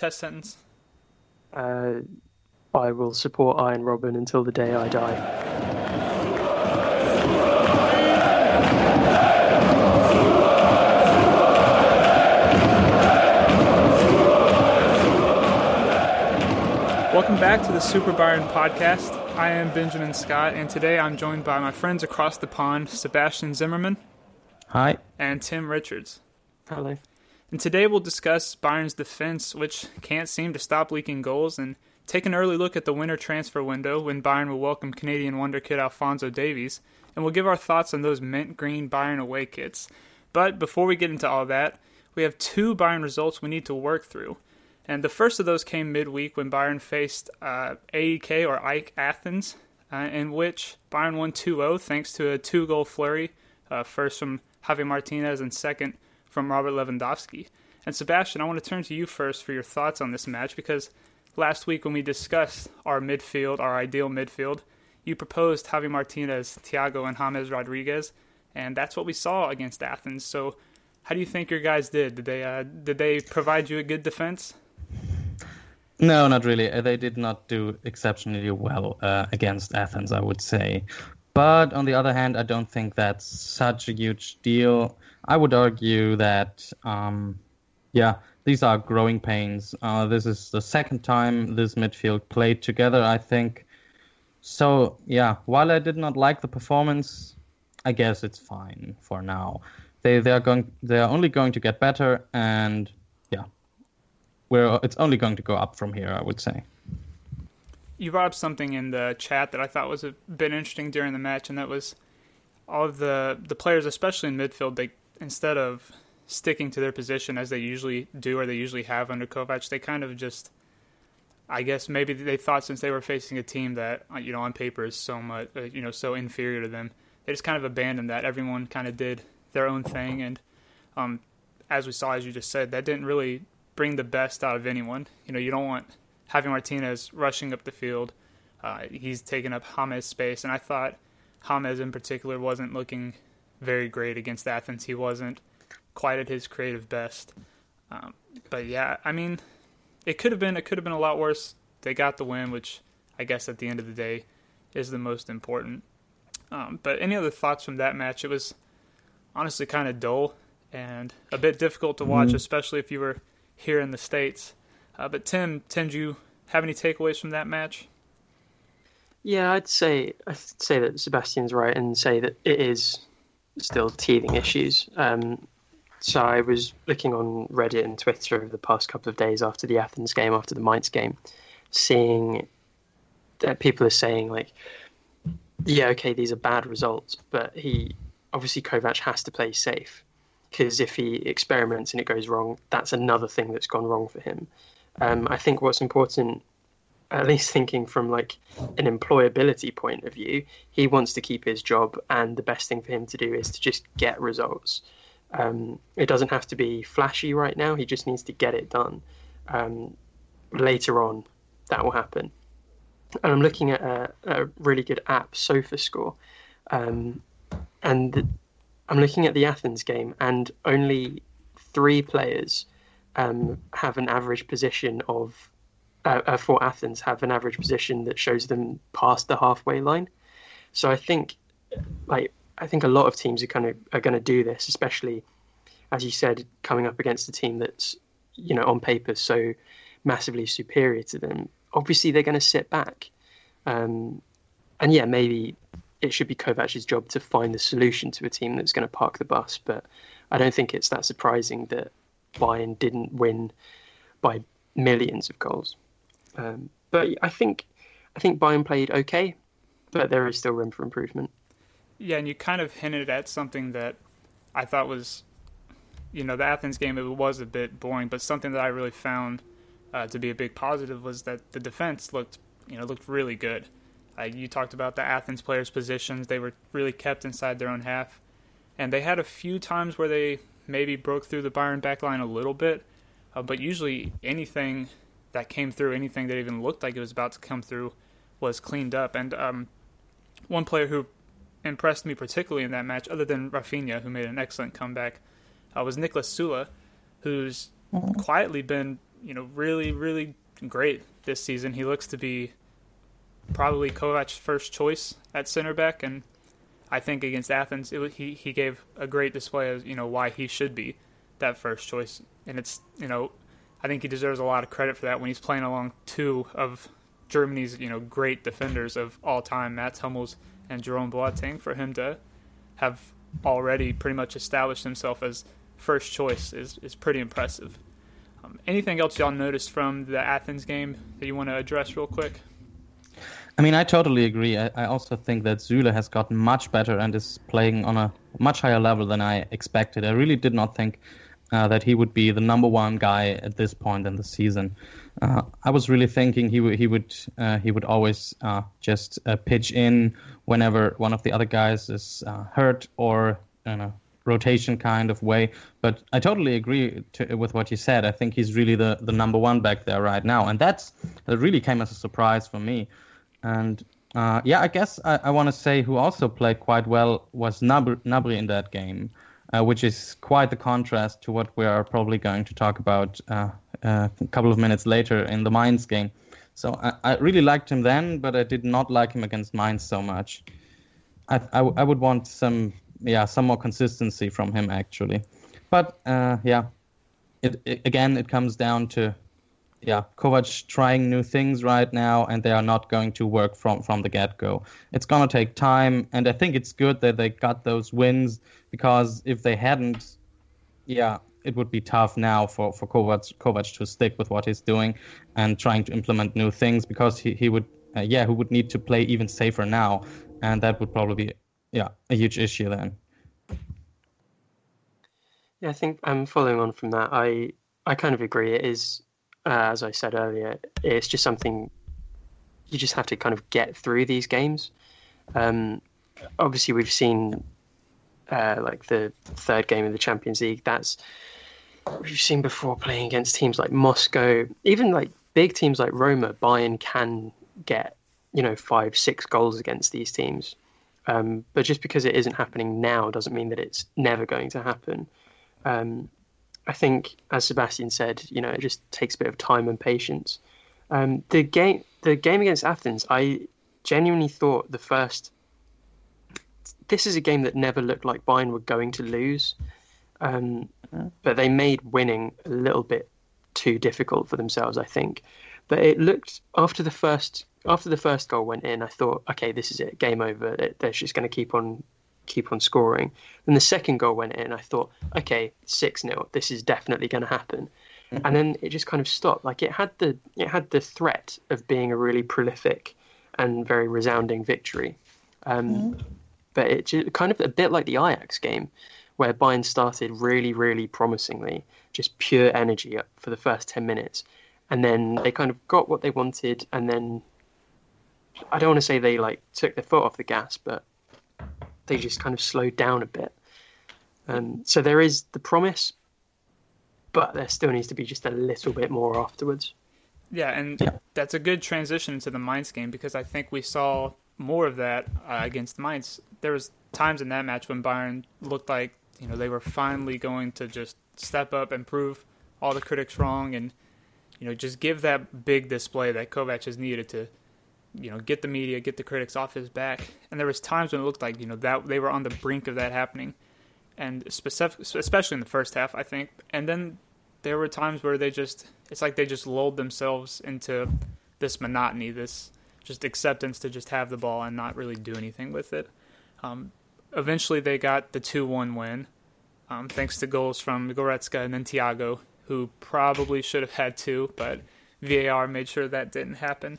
test sentence? Uh, I will support Arjen Robben until the day I die. Welcome back to the Super Bayern podcast. I am Benjamin Scott, and today I'm joined by my friends across the pond, Sebastian Zimmerman. Hi. And Tim Richards. Hello. And today we'll discuss Bayern's defense, which can't seem to stop leaking goals, and take an early look at the winter transfer window when Bayern will welcome Canadian wonder kid Alphonso Davies, and we'll give our thoughts on those mint green Bayern away kits. But before we get into all that, we have two Bayern results we need to work through. And the first of those came midweek when Bayern faced uh, AEK or AEK Athens, uh, in which Bayern won 2 0 thanks to a two goal flurry, uh, first from Javi Martinez and second from Robert Lewandowski. And Sebastian, I want to turn to you first for your thoughts on this match because last week when we discussed our midfield, our ideal midfield, you proposed Javi Martinez, Thiago, and James Rodriguez, and that's what we saw against Athens. So, how do you think your guys did? Did they uh, did they provide you a good defense? No, not really. They did not do exceptionally well uh, against Athens, I would say. But on the other hand, I don't think that's such a huge deal. I would argue that, um, yeah, these are growing pains. Uh, this is the second time this midfield played together, I think. So, yeah, while I did not like the performance, I guess it's fine for now. They they are going they are only going to get better, and yeah, where it's only going to go up from here, I would say. You brought up something in the chat that I thought was a bit interesting during the match, and that was all of the the players, especially in midfield, they instead of sticking to their position as they usually do or they usually have under Kovac, they kind of just I guess maybe they thought since they were facing a team that uh, you know on paper is so much uh, you know so inferior to them, they just kind of abandoned that. Everyone kind of did their own thing, and um, as we saw, as you just said, that didn't really bring the best out of anyone. You know, you don't want Javi Martinez rushing up the field. Uh, he's taken up James' space, and I thought James in particular wasn't looking very great against Athens. He wasn't quite at his creative best. Um, but yeah, I mean, it could have been it could have been a lot worse. They got the win, which I guess at the end of the day is the most important. Um, but any other thoughts from that match? It was honestly kind of dull and a bit difficult to watch, mm-hmm. especially if you were here in the states. Uh, but Tim, Tim, do you have any takeaways from that match? Yeah, I'd say I'd say that Sebastian's right and say that it is still teething issues. Um, so I was looking on Reddit and Twitter over the past couple of days after the Athens game, after the Mainz game, seeing that people are saying like, yeah, okay, these are bad results, but he obviously Kovac has to play safe because if he experiments and it goes wrong, that's another thing that's gone wrong for him. Um, I think what's important, at least thinking from like an employability point of view, he wants to keep his job, and the best thing for him to do is to just get results. Um, it doesn't have to be flashy right now. He just needs to get it done. Um, later on, that will happen. And I'm looking at a, a really good app, SofaScore, um, and I'm looking at the Athens game, and only three players um, have an average position of uh, uh, for Athens have an average position that shows them past the halfway line. So I think, like, I think a lot of teams are kind of are going to do this, especially as you said, coming up against a team that's you know on paper so massively superior to them. Obviously, they're going to sit back, um, and yeah, maybe it should be Kovac's job to find the solution to a team that's going to park the bus. But I don't think it's that surprising that Bayern didn't win by millions of goals. Um, but I think I think Bayern played okay, but there is still room for improvement. Yeah, and you kind of hinted at something that I thought was, you know, the Athens game. It was a bit boring, but something that I really found uh, to be a big positive was that the defense looked, you know, looked really good. Uh, you talked about the Athens players' positions; they were really kept inside their own half, and they had a few times where they maybe broke through the Bayern backline a little bit, uh, but usually anything that came through, anything that even looked like it was about to come through, was cleaned up. And um, one player who impressed me particularly in that match, other than Rafinha, who made an excellent comeback, uh, was Niklas Süle, who's mm-hmm. quietly been you know, really, really great this season. He looks to be probably Kovac's first choice at center back, and I think against Athens, he he gave a great display of you know why he should be that first choice, and it's you know I think he deserves a lot of credit for that when he's playing along two of Germany's you know great defenders of all time, Mats Hummels and Jerome Boateng. For him to have already pretty much established himself as first choice is is pretty impressive. Um, anything else y'all noticed from the Athens game that you want to address real quick? I mean, I totally agree. I, I also think that Süle has gotten much better and is playing on a much higher level than I expected. I really did not think uh, that he would be the number one guy at this point in the season. Uh, I was really thinking he would he would uh, he would always uh, just uh, pitch in whenever one of the other guys is uh, hurt or in a rotation kind of way. But I totally agree to, with what you said. I think he's really the, the number one back there right now, and that's that really came as a surprise for me. And yeah, I guess I, I want to say who also played quite well was Gnabry in that game uh, which is quite the contrast to what we are probably going to talk about uh, uh, a couple of minutes later in the Mainz game. So I, I, really liked him then, but I did not like him against Mainz so much. I, I, I would want some yeah some more consistency from him actually, but uh, yeah, it, it, again it comes down to yeah, Kovac trying new things right now, and they are not going to work from from the get go. It's gonna take time, and I think it's good that they got those wins because if they hadn't, yeah, it would be tough now for for Kovac, Kovac to stick with what he's doing and trying to implement new things because he he would uh, yeah he would need to play even safer now, and that would probably be yeah a huge issue then. Yeah, I think I'm um, following on from that. I I kind of agree. It is uh, as I said earlier, it's just something you just have to kind of get through these games. Um, obviously, we've seen uh, like the third game of the Champions League. That's we've seen before playing against teams like Moscow, even like big teams like Roma. Bayern can get you know five, six goals against these teams. Um, but just because it isn't happening now doesn't mean that it's never going to happen. Um, I think, as Sebastian said, you know, it just takes a bit of time and patience. Um, the game, the game against Athens, I genuinely thought the first. This is a game that never looked like Bayern were going to lose, um, but they made winning a little bit too difficult for themselves. I think, but it looked after the first after the first goal went in, I thought, okay, this is it, game over. They're just going to keep on keep on scoring. Then the second goal went in. I thought, okay, six 0 This is definitely going to happen. Mm-hmm. And then it just kind of stopped. Like it had the it had the threat of being a really prolific and very resounding victory. Um, mm-hmm. But it just, kind of a bit like the Ajax game, where Bayern started really, really promisingly, just pure energy for the first ten minutes, and then they kind of got what they wanted, and then I don't want to say they like took their foot off the gas, but they just kind of slowed down a bit. Um, so there is the promise, but there still needs to be just a little bit more afterwards. Yeah, and yeah. that's a good transition to the Mainz game because I think we saw more of that uh, against Mainz. There was times in that match when Bayern looked like you know they were finally going to just step up and prove all the critics wrong, and you know just give that big display that Kovac has needed to you know, get the media, get the critics off his back. And there was times when it looked like you know that they were on the brink of that happening, and specific, especially in the first half, I think. And then there were times where they just it's like they just lulled themselves into this monotony, this just acceptance to just have the ball and not really do anything with it. Um, eventually, they got the two-one win, um, thanks to goals from Goretzka and then Thiago, who probably should have had two, but VAR made sure that didn't happen.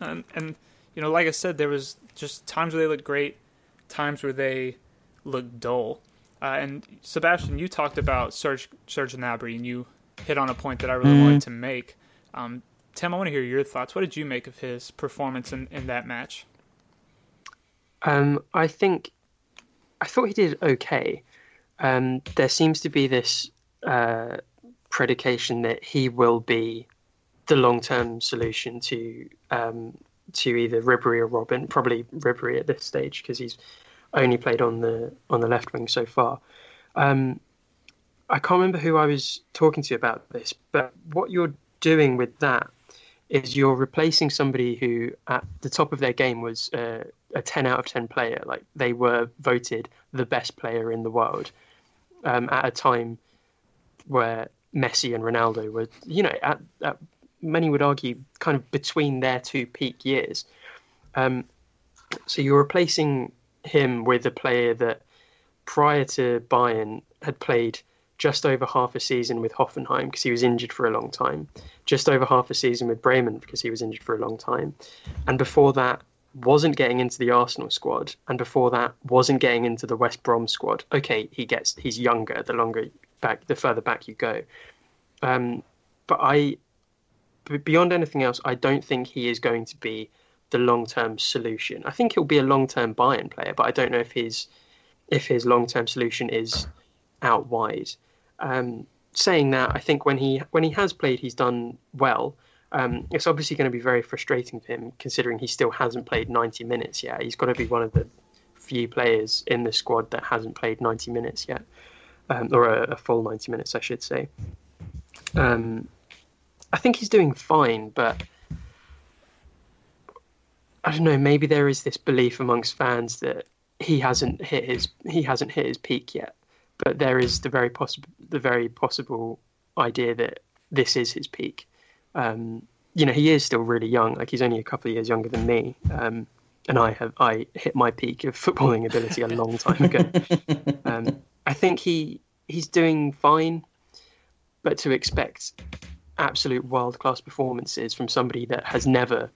And, and you know, like I said, there was just times where they looked great, times where they looked dull. Uh, and Sebastian, you talked about Serge Serge Gnabry, and you hit on a point that I really mm. wanted to make. Um, Tim, I want to hear your thoughts. What did you make of his performance in, in that match? Um, I think I thought he did okay. Um, there seems to be this uh, predication that he will be the long term solution to um, to either Ribery or Robben, Probably Ribery at this stage because he's only played on the on the left wing so far. Um, I can't remember who I was talking to about this, but what you're doing with that is you're replacing somebody who at the top of their game was uh, a 10 out of 10 player. Like they were voted the best player in the world um, at a time where Messi and Ronaldo were, you know, at, at, many would argue kind of between their two peak years. Um, so you're replacing him with a player that prior to Bayern had played just over half a season with Hoffenheim because he was injured for a long time, just over half a season with Bremen because he was injured for a long time, and before that wasn't getting into the Arsenal squad, and before that wasn't getting into the West Brom squad. Okay, he gets he's younger the longer back the further back you go, um, but I beyond anything else, I don't think he is going to be the long term solution. I think he'll be a long term buy in player, but I don't know if his if his long term solution is out wide. Um, saying that, I think when he when he has played, he's done well. Um, it's obviously going to be very frustrating for him, considering he still hasn't played 90 minutes yet. He's got to be one of the few players in the squad that hasn't played 90 minutes yet, um, or a, a, full 90 minutes, I should say. Um, I think he's doing fine, but I don't know. Maybe there is this belief amongst fans that he hasn't hit his he hasn't hit his peak yet, but there is the very possible the very possible idea that this is his peak. Um, you know, he is still really young. Like he's only a couple of years younger than me, um, and I have I hit my peak of footballing ability a long time ago. um, I think he he's doing fine, but to expect absolute world class performances from somebody that has never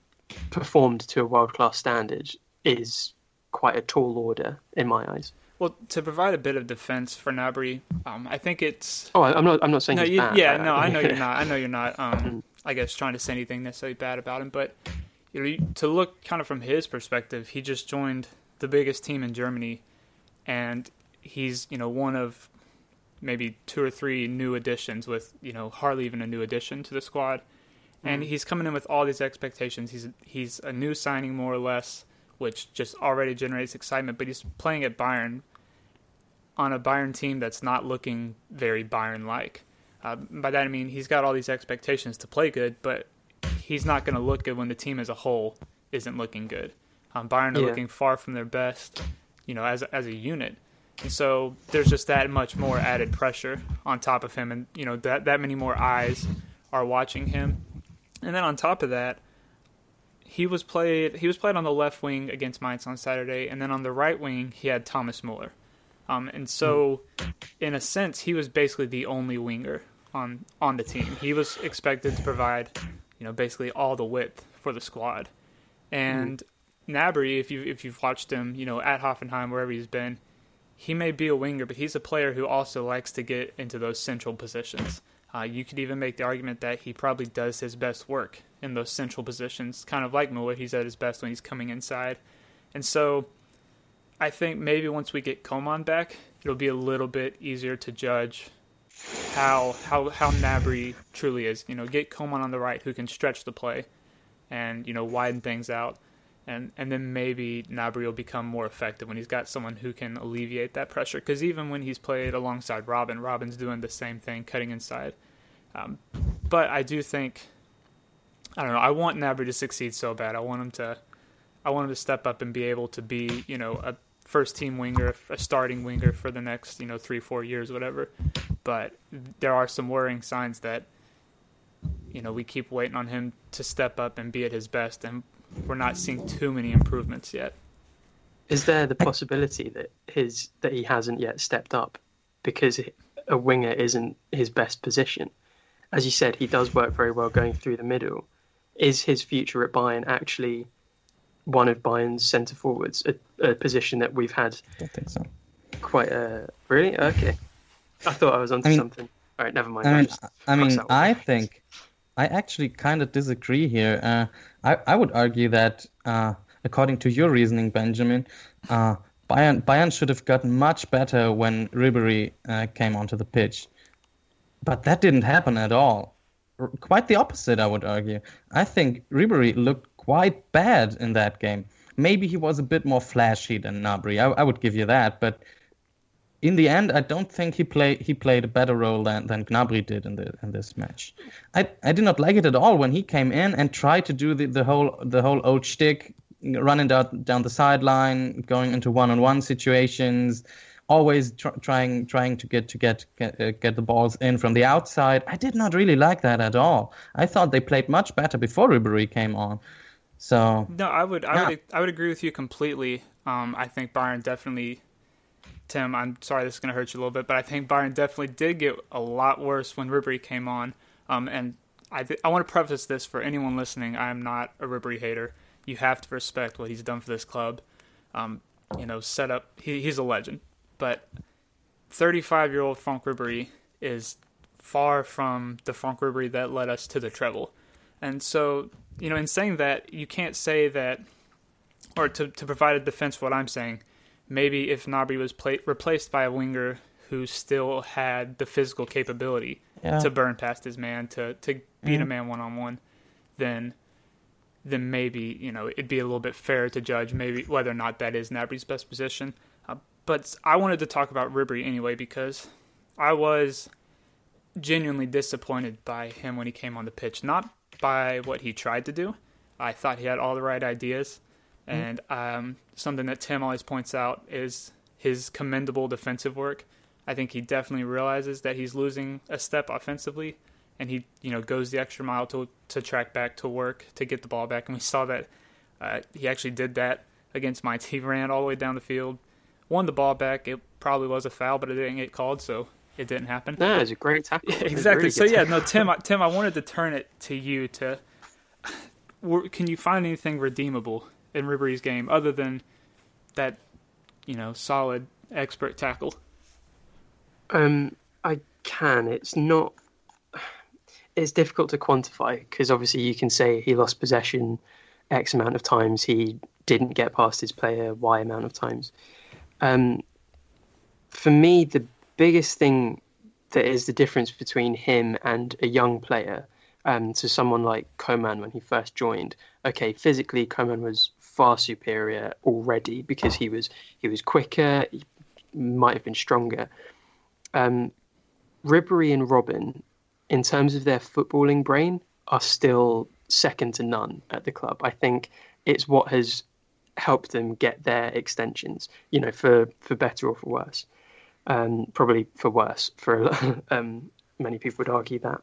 performed to a world class standard is quite a tall order in my eyes. Well, to provide a bit of defense for Gnabry, um, I think it's. Oh, I'm not. I'm not saying. No, you, yeah, no, I know you're not. I know you're not. Um. I guess trying to say anything necessarily bad about him, but you know, to look kind of from his perspective, he just joined the biggest team in Germany, and he's you know one of maybe two or three new additions with you know hardly even a new addition to the squad, and mm. he's coming in with all these expectations. He's he's a new signing more or less which just already generates excitement. But he's playing at Bayern on a Bayern team that's not looking very Bayern like. Uh, by that I mean he's got all these expectations to play good, but he's not going to look good when the team as a whole isn't looking good. Um, Bayern are yeah. looking far from their best, you know, as as a unit, and so there's just that much more added pressure on top of him, and you know that that many more eyes are watching him, and then on top of that, he was played he was played on the left wing against Mainz on Saturday, and then on the right wing he had Thomas Muller. Um, and so, in a sense, he was basically the only winger on on the team. He was expected to provide, you know, basically all the width for the squad. And mm. Gnabry, if you if you've watched him, you know, at Hoffenheim wherever he's been, he may be a winger, but he's a player who also likes to get into those central positions. Uh, you could even make the argument that he probably does his best work in those central positions, kind of like Muller. He's at his best when he's coming inside. And so I think maybe once we get Coman back, it'll be a little bit easier to judge how how how Gnabry truly is. You know, get Coman on the right who can stretch the play and, you know, widen things out. And and then maybe Gnabry will become more effective when he's got someone who can alleviate that pressure. Because even when he's played alongside Robben, Robben's doing the same thing, cutting inside. Um, but I do think I don't know. I want Gnabry to succeed so bad. I want him to I want him to step up and be able to be you know a first team winger, a starting winger for the next you know three four years, whatever. But there are some worrying signs that you know we keep waiting on him to step up and be at his best, and we're not seeing too many improvements yet. Is there the possibility that his that he hasn't yet stepped up because a winger isn't his best position? as you said, he does work very well going through the middle. Is his future at Bayern actually one of Bayern's centre forwards, a, a, position that we've had? I don't think so. Quite a really okay. I thought I was onto I mean, something. All right, never mind. I mean, I, mean, I think I actually kind of disagree here. Uh, I I would argue that uh, according to your reasoning, Benjamin, uh, Bayern Bayern should have gotten much better when Ribery uh, came onto the pitch. But that didn't happen at all. Quite the opposite, I would argue. I think Ribery looked quite bad in that game. Maybe he was a bit more flashy than Gnabry. I, I would give you that, but in the end, I don't think he played he played a better role than, than Gnabry did in the in this match. I, I did not like it at all when he came in and tried to do the, the whole the whole old shtick, running down down the sideline, going into one on one situations, always tr- trying trying to get to get get, uh, get the balls in from the outside. I did not really like that at all. I thought they played much better before Ribery came on. So no, I would I yeah. would I would agree with you completely. Um, I think Bayern definitely Tim, I'm sorry this is going to hurt you a little bit, but I think Bayern definitely did get a lot worse when Ribery came on. Um, and I, th- I want to preface this for anyone listening. I am not a Ribery hater. You have to respect what he's done for this club. Um, you know, set up. He, he's a legend. But 35 year old Franck Ribery is far from the Franck Ribery that led us to the treble. And so, you know, in saying that, you can't say that, or to, to provide a defense for what I'm saying, maybe if Gnabry was play- replaced by a winger who still had the physical capability yeah. to burn past his man, to to beat mm-hmm. a man one on one, then then maybe you know it'd be a little bit fair to judge maybe whether or not that is Gnabry's best position. Uh, but I wanted to talk about Ribery anyway because I was genuinely disappointed by him when he came on the pitch, not by what he tried to do. I thought he had all the right ideas. Mm-hmm. And um, something that Tim always points out is his commendable defensive work. I think he definitely realizes that he's losing a step offensively, and he you know goes the extra mile to to track back to work to get the ball back. And we saw that uh, he actually did that against Mainz. He ran all the way down the field, won the ball back. It probably was a foul, but it didn't get called, so it didn't happen. No, it was a great tackle. exactly. Really so yeah, no, Tim, Tim, I wanted to turn it to you to. Can you find anything redeemable in Ribery's game other than that, you know, solid expert tackle? Um, I can. It's not. It's difficult to quantify because obviously you can say he lost possession X amount of times, he didn't get past his player Y amount of times. Um, for me, the biggest thing that is the difference between him and a young player um, to someone like Coman when he first joined. Okay, physically, Coman was far superior already because he was he was quicker, he might have been stronger. Um, Ribery and Robben, in terms of their footballing brain, are still second to none at the club. I think it's what has helped them get their extensions. You know, for for better or for worse. Um, probably for worse. For um, many people would argue that.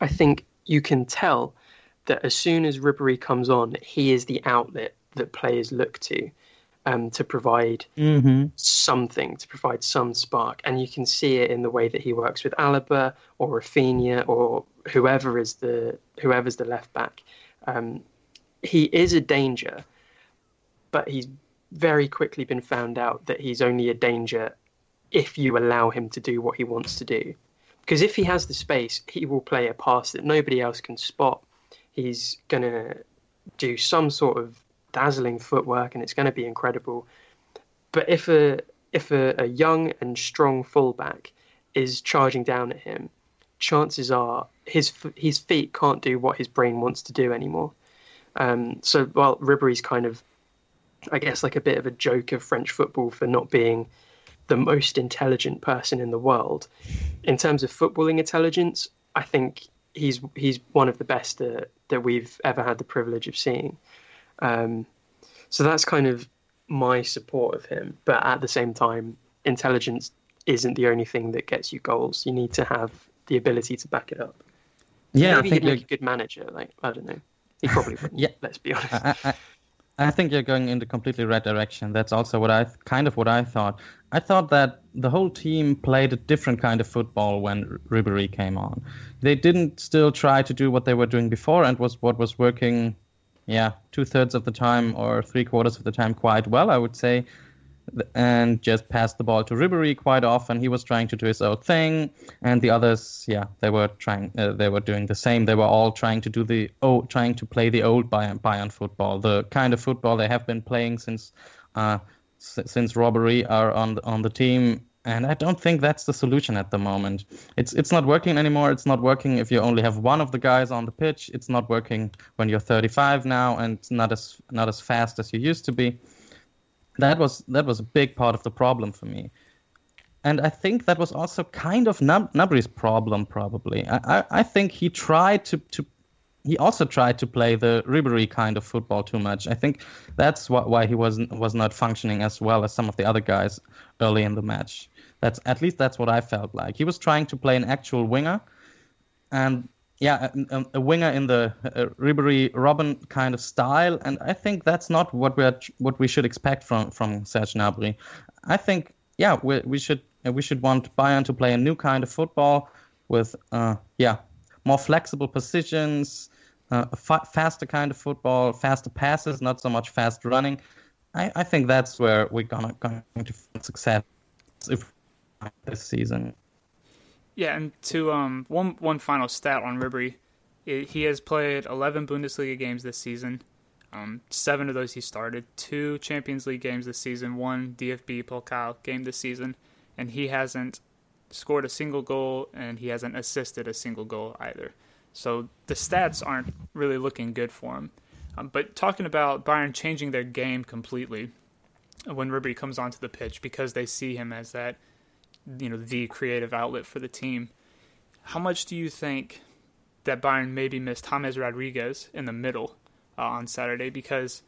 I think you can tell that as soon as Ribery comes on, he is the outlet that players look to um, to provide mm-hmm. something, to provide some spark. And you can see it in the way that he works with Alaba or Rafinha or whoever is the whoever's the left back. Um, he is a danger, but he's very quickly been found out that he's only a danger if you allow him to do what he wants to do. Because if he has the space, he will play a pass that nobody else can spot he's going to do some sort of dazzling footwork and it's going to be incredible. But if a if a, a young and strong fullback is charging down at him, chances are his his feet can't do what his brain wants to do anymore. Um, so while Ribery's kind of, I guess, like a bit of a joke of French football for not being the most intelligent person in the world, in terms of footballing intelligence, I think he's he's one of the best that, that we've ever had the privilege of seeing. Um, so that's kind of my support of him. But at the same time, intelligence isn't the only thing that gets you goals. You need to have the ability to back it up. Yeah, maybe he'd make a good manager. Like I don't know, he probably wouldn't. yeah, let's be honest. I, I, I think you're going in the completely right direction. That's also what I kind of what I thought. I thought that the whole team played a different kind of football when Ribery came on. They didn't still try to do what they were doing before and was what was working, yeah, two thirds of the time or three quarters of the time quite well, I would say and just passed the ball to Ribery quite often. He was trying to do his own thing, and the others, yeah, they were trying, uh, they were doing the same. They were all trying to do the oh, trying to play the old Bayern, Bayern football, the kind of football they have been playing since uh, s- since Ribery are on on the team. And I don't think that's the solution at the moment. It's it's not working anymore. It's not working if you only have one of the guys on the pitch. It's not working when you're 35 now and not as not as fast as you used to be that was that was a big part of the problem for me. and I think that was also kind of Nub- Gnabry's problem. Probably, I, I, I think he tried to to he also tried to play the Ribery kind of football too much. I think that's why he wasn't was not functioning as well as some of the other guys early in the match. That's at least that's what I felt like. He was trying to play an actual winger, and yeah, a, a winger in the uh, Ribery Robben kind of style, and I think that's not what we what we should expect from from Serge Gnabry. I think yeah, we we should we should want Bayern to play a new kind of football with uh, yeah more flexible positions, uh, a fa- faster kind of football, faster passes, not so much fast running. I, I think that's where we're gonna going to find success if this season. Yeah, and to um one one final stat on Ribery, it, he has played 11 Bundesliga games this season. Um, seven of those he started, two Champions League games this season, one DFB Pokal game this season, and he hasn't scored a single goal and he hasn't assisted a single goal either. So the stats aren't really looking good for him. Um, but talking about Bayern changing their game completely when Ribery comes onto the pitch because they see him as that, you know, the creative outlet for the team. How much do you think that Bayern maybe missed James Rodriguez in the middle uh, on Saturday? Because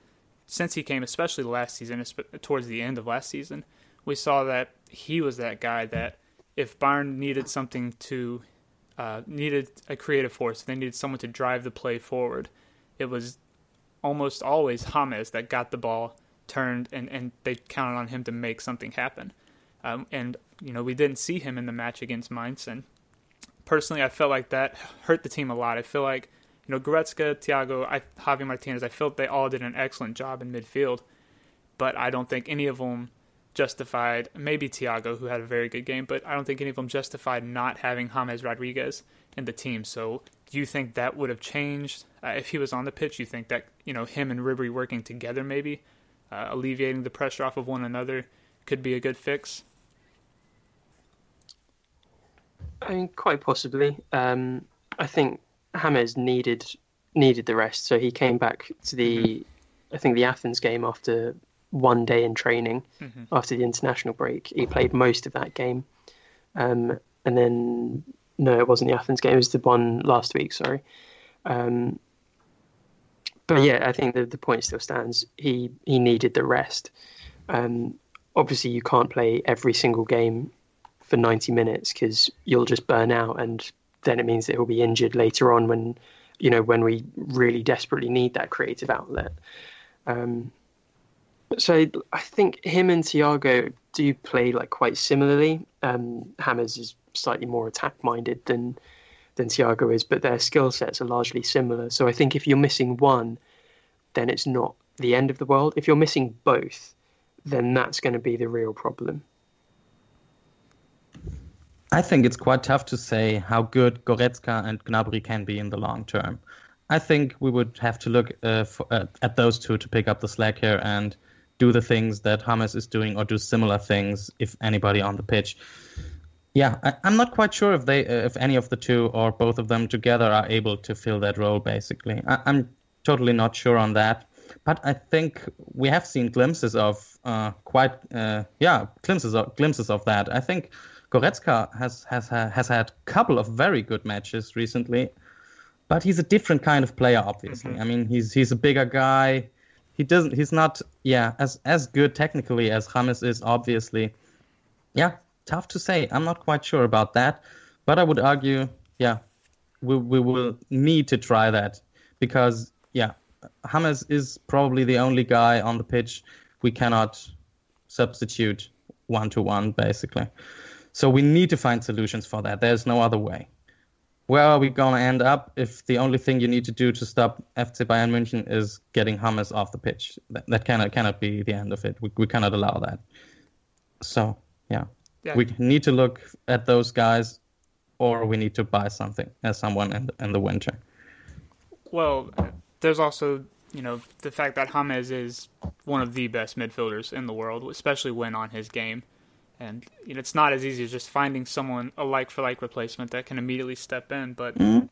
since he came, especially last season, towards the end of last season, we saw that he was that guy that if Bayern needed something to uh, needed a creative force, they needed someone to drive the play forward. It was almost always James that got the ball turned, and, and they counted on him to make something happen. Um, and you know we didn't see him in the match against Mainz, and personally I felt like that hurt the team a lot. I feel like you know Goretzka, Thiago, I, Javi Martinez, I felt they all did an excellent job in midfield, but I don't think any of them justified maybe Thiago, who had a very good game, but I don't think any of them justified not having James Rodriguez in the team. So, do you think that would have changed uh, if he was on the pitch? You think that you know him and Ribery working together, maybe uh, alleviating the pressure off of one another, could be a good fix? I mean, quite possibly. Um, I think James needed needed the rest, so he came back to the, I think the Athens game after one day in training mm-hmm. after the international break. He played most of that game, um, and then no, it wasn't the Athens game. It was the one last week. Sorry. Um, but yeah, I think the the point still stands. He he needed the rest. Um, obviously, you can't play every single game for 90 minutes because you'll just burn out, and then it means that he'll be injured later on when you know when we really desperately need that creative outlet. Um, so I think him and Thiago do play like quite similarly. Um, James is slightly more attack minded than than Thiago is, but their skill sets are largely similar. So I think if you're missing one, then it's not the end of the world. If you're missing both, then that's going to be the real problem. I think it's quite tough to say how good Goretzka and Gnabry can be in the long term. I think we would have to look uh, for, uh, at those two to pick up the slack here and do the things that James is doing or do similar things if anybody on the pitch. Yeah, I, am not quite sure if they, uh, if any of the two or both of them together are able to fill that role. Basically, I, am totally not sure on that. But I think we have seen glimpses of uh, quite, uh, yeah, glimpses of glimpses of that. I think Goretzka has has has had a couple of very good matches recently, but he's a different kind of player. Obviously, mm-hmm. I mean, he's he's a bigger guy he doesn't he's not yeah as as good technically as James is obviously. Yeah, tough to say. I'm not quite sure about that, but I would argue yeah, we we will need to try that because yeah, James is probably the only guy on the pitch we cannot substitute one to one basically. So we need to find solutions for that. There's no other way where are we going to end up if the only thing you need to do to stop FC Bayern München is getting James off the pitch? That, that cannot cannot be the end of it. We, we cannot allow that. So yeah. yeah. we need to look at those guys, or we need to buy something as someone in the, in the winter. Well, there's also you know the fact that James is one of the best midfielders in the world, especially when on his game. And you know, it's not as easy as just finding someone a like for like replacement that can immediately step in. But mm-hmm.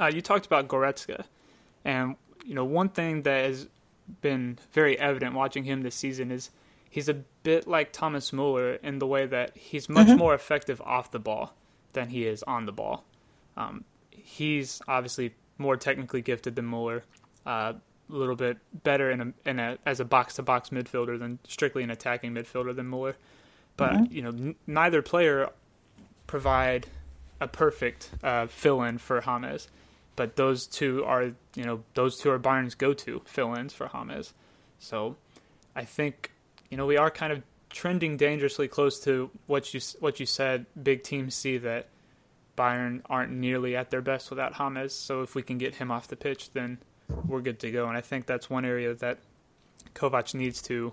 uh, you talked about Goretzka, and you know one thing that has been very evident watching him this season is he's a bit like Thomas Muller in the way that he's much mm-hmm. more effective off the ball than he is on the ball. Um, he's obviously more technically gifted than Muller, uh, a little bit better in a, in a as a box to box midfielder than strictly an attacking midfielder than Muller. But mm-hmm. you know, n- neither player provide a perfect uh, fill in for James. But those two are, you know, those two are Bayern's go-to fill-ins for James. So, I think, you know, we are kind of trending dangerously close to what you what you said. Big teams see that Bayern aren't nearly at their best without James. So if we can get him off the pitch, then we're good to go. And I think that's one area that Kovac needs to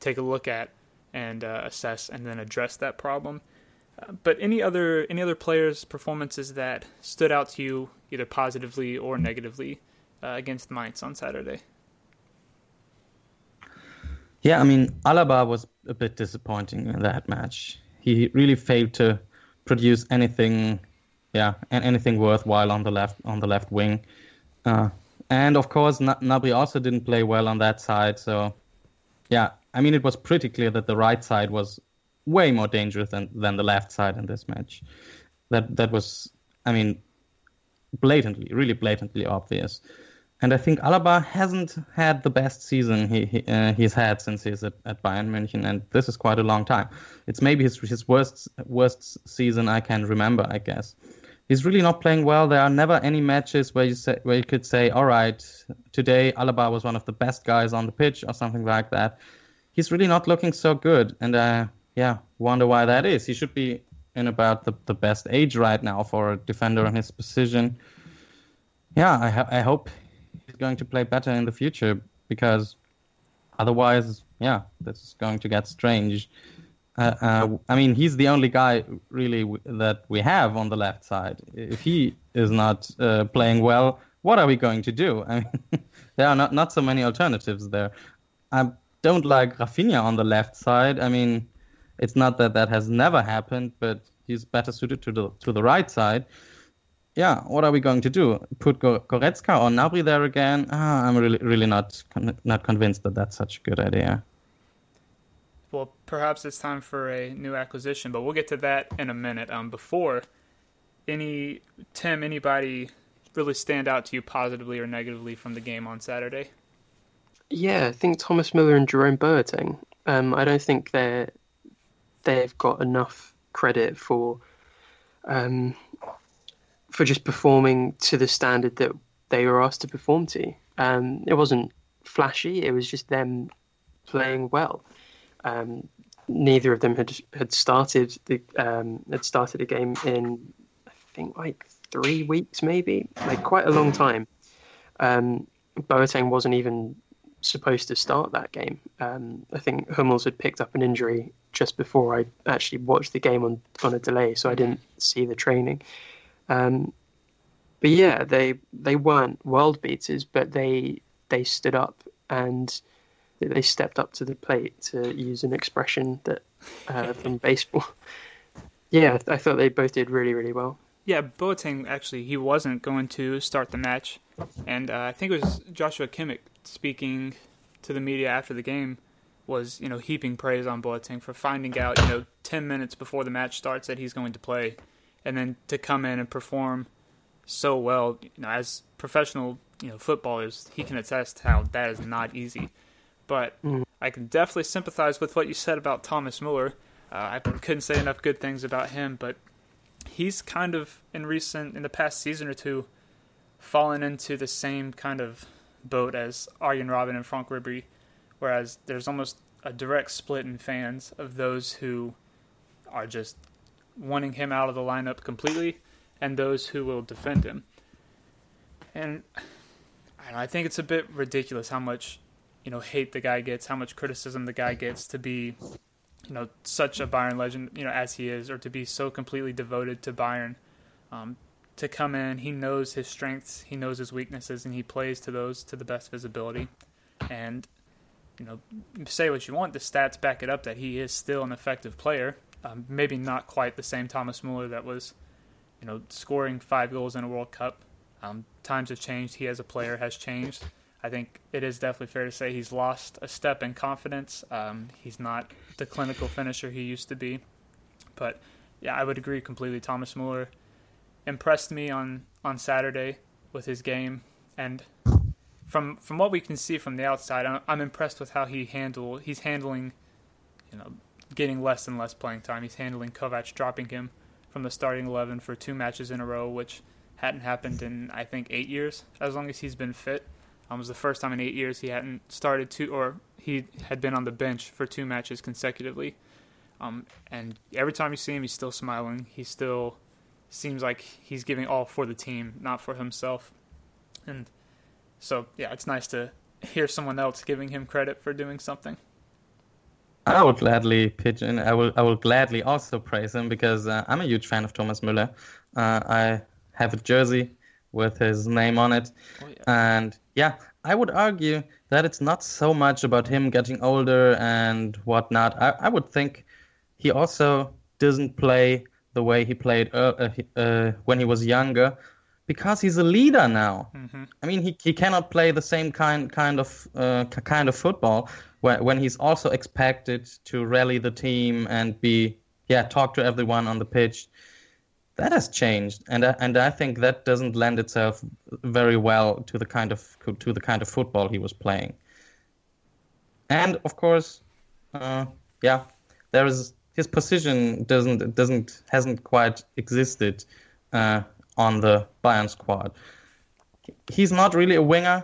take a look at and uh, assess and then address that problem. Uh, but any other any other players' performances that stood out to you, either positively or negatively, uh, against Mainz on Saturday? Yeah, I mean, Alaba was a bit disappointing in that match. He really failed to produce anything, yeah, anything worthwhile on the left on the left wing. Uh, and of course, Gnabry also didn't play well on that side. So, yeah, I mean, it was pretty clear that the right side was way more dangerous than, than the left side in this match. That that was, I mean, blatantly, really blatantly obvious. And I think Alaba hasn't had the best season he, he uh, he's had since he's at, at Bayern München, and this is quite a long time. It's maybe his his worst worst season I can remember, I guess he's really not playing well. There are never any matches where you say where you could say, all right, today Alaba was one of the best guys on the pitch or something like that. He's really not looking so good, and uh, yeah, wonder why that is. He should be in about the, the best age right now for a defender in his position. Yeah, I, ha- I hope he's going to play better in the future because otherwise, yeah, this is going to get strange. Uh, uh, I mean, he's the only guy really w- that we have on the left side. If he is not uh, playing well, what are we going to do? I mean, there are not, not so many alternatives there. I don't like Rafinha on the left side. I mean, it's not that that has never happened, but he's better suited to the to the right side. Yeah, what are we going to do? Put Goretzka or Gnabry there again? Ah, I'm really really not not convinced that that's such a good idea well, perhaps it's time for a new acquisition, but we'll get to that in a minute. Um, before any Tim, anybody really stand out to you positively or negatively from the game on Saturday? Yeah, I think Thomas Muller and Jerome Boateng. Um, I don't think they they've got enough credit for um, for just performing to the standard that they were asked to perform to. Um, it wasn't flashy; it was just them playing well. Um, neither of them had had started the um, had started a game in I think like three weeks, maybe like quite a long time. Um, Boateng wasn't even supposed to start that game. Um, I think Hummels had picked up an injury just before I actually watched the game on on a delay, so I didn't see the training. Um, but yeah, they they weren't world beaters, but they they stood up and they stepped up to the plate to use an expression that uh, from baseball. Yeah, I thought they both did really, really well. Yeah, Boateng actually he wasn't going to start the match, and uh, I think it was Joshua Kimmich speaking to the media after the game was you know heaping praise on Boateng for finding out you know ten minutes before the match starts that he's going to play, and then to come in and perform so well. You know, as professional you know footballers, he can attest how that is not easy. But mm. I can definitely sympathize with what you said about Thomas Muller. Uh, I couldn't say enough good things about him, but he's kind of in recent in the past season or two fallen into the same kind of boat as Arjen Robben and Franck Ribery, whereas there's almost a direct split in fans of those who are just wanting him out of the lineup completely and those who will defend him. And I think it's a bit ridiculous how much you know hate the guy gets, how much criticism the guy gets to be, you know, such a Bayern legend, you know, as he is, or to be so completely devoted to Bayern. Um, to come in, he knows his strengths, he knows his weaknesses, and he plays to those to the best visibility. And you know, say what you want, the stats back it up that he is still an effective player. Um, maybe not quite the same Thomas Muller that was, you know, scoring five goals in a World Cup. Um, times have changed. He as a player has changed. I think it is definitely fair to say he's lost a step in confidence. Um, he's not the clinical finisher he used to be. But yeah, I would agree completely. Thomas Muller impressed me on, on Saturday with his game, and from from what we can see from the outside, I'm, I'm impressed with how he handle he's handling, you know, getting less and less playing time. He's handling Kovac dropping him from the starting eleven for two matches in a row, which hadn't happened in I think eight years, as long as he's been fit. Um, it was the first time in eight years he hadn't started two, or he had been on the bench for two matches consecutively. Um, and every time you see him, he's still smiling. He still seems like he's giving all for the team, not for himself. And so, yeah, it's nice to hear someone else giving him credit for doing something. I would gladly pitch in. I will. I will gladly also praise him because uh, I'm a huge fan of Thomas Müller. Uh, I have a jersey with his name on it, oh, yeah. and yeah, I would argue that it's not so much about him getting older and whatnot. I, I would think he also doesn't play the way he played uh, uh, uh, when he was younger because he's a leader now. Mm-hmm. I mean, he, he cannot play the same kind kind of uh, kind of football when, when he's also expected to rally the team and be yeah talk to everyone on the pitch. That has changed, and I, and I think that doesn't lend itself very well to the kind of to the kind of football he was playing. And of course, uh, yeah, there is his position doesn't doesn't hasn't quite existed uh, on the Bayern squad. He's not really a winger.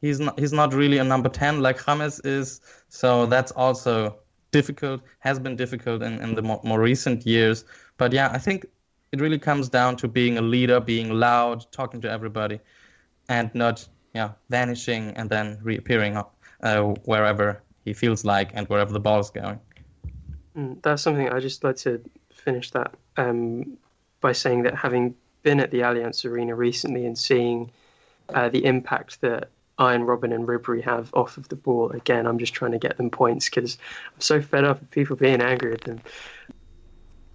He's not he's not really a number ten like James is. So that's also difficult. Has been difficult in, in the more, more recent years. But yeah, I think it really comes down to being a leader, being loud, talking to everybody, and not yeah vanishing and then reappearing uh, wherever he feels like and wherever the ball is going. Mm, that's something I just like to finish that um, by saying that having been at the Allianz Arena recently and seeing uh, the impact that Arjen Robben and Ribery have off of the ball, again, I'm just trying to get them points because I'm so fed up of people being angry at them.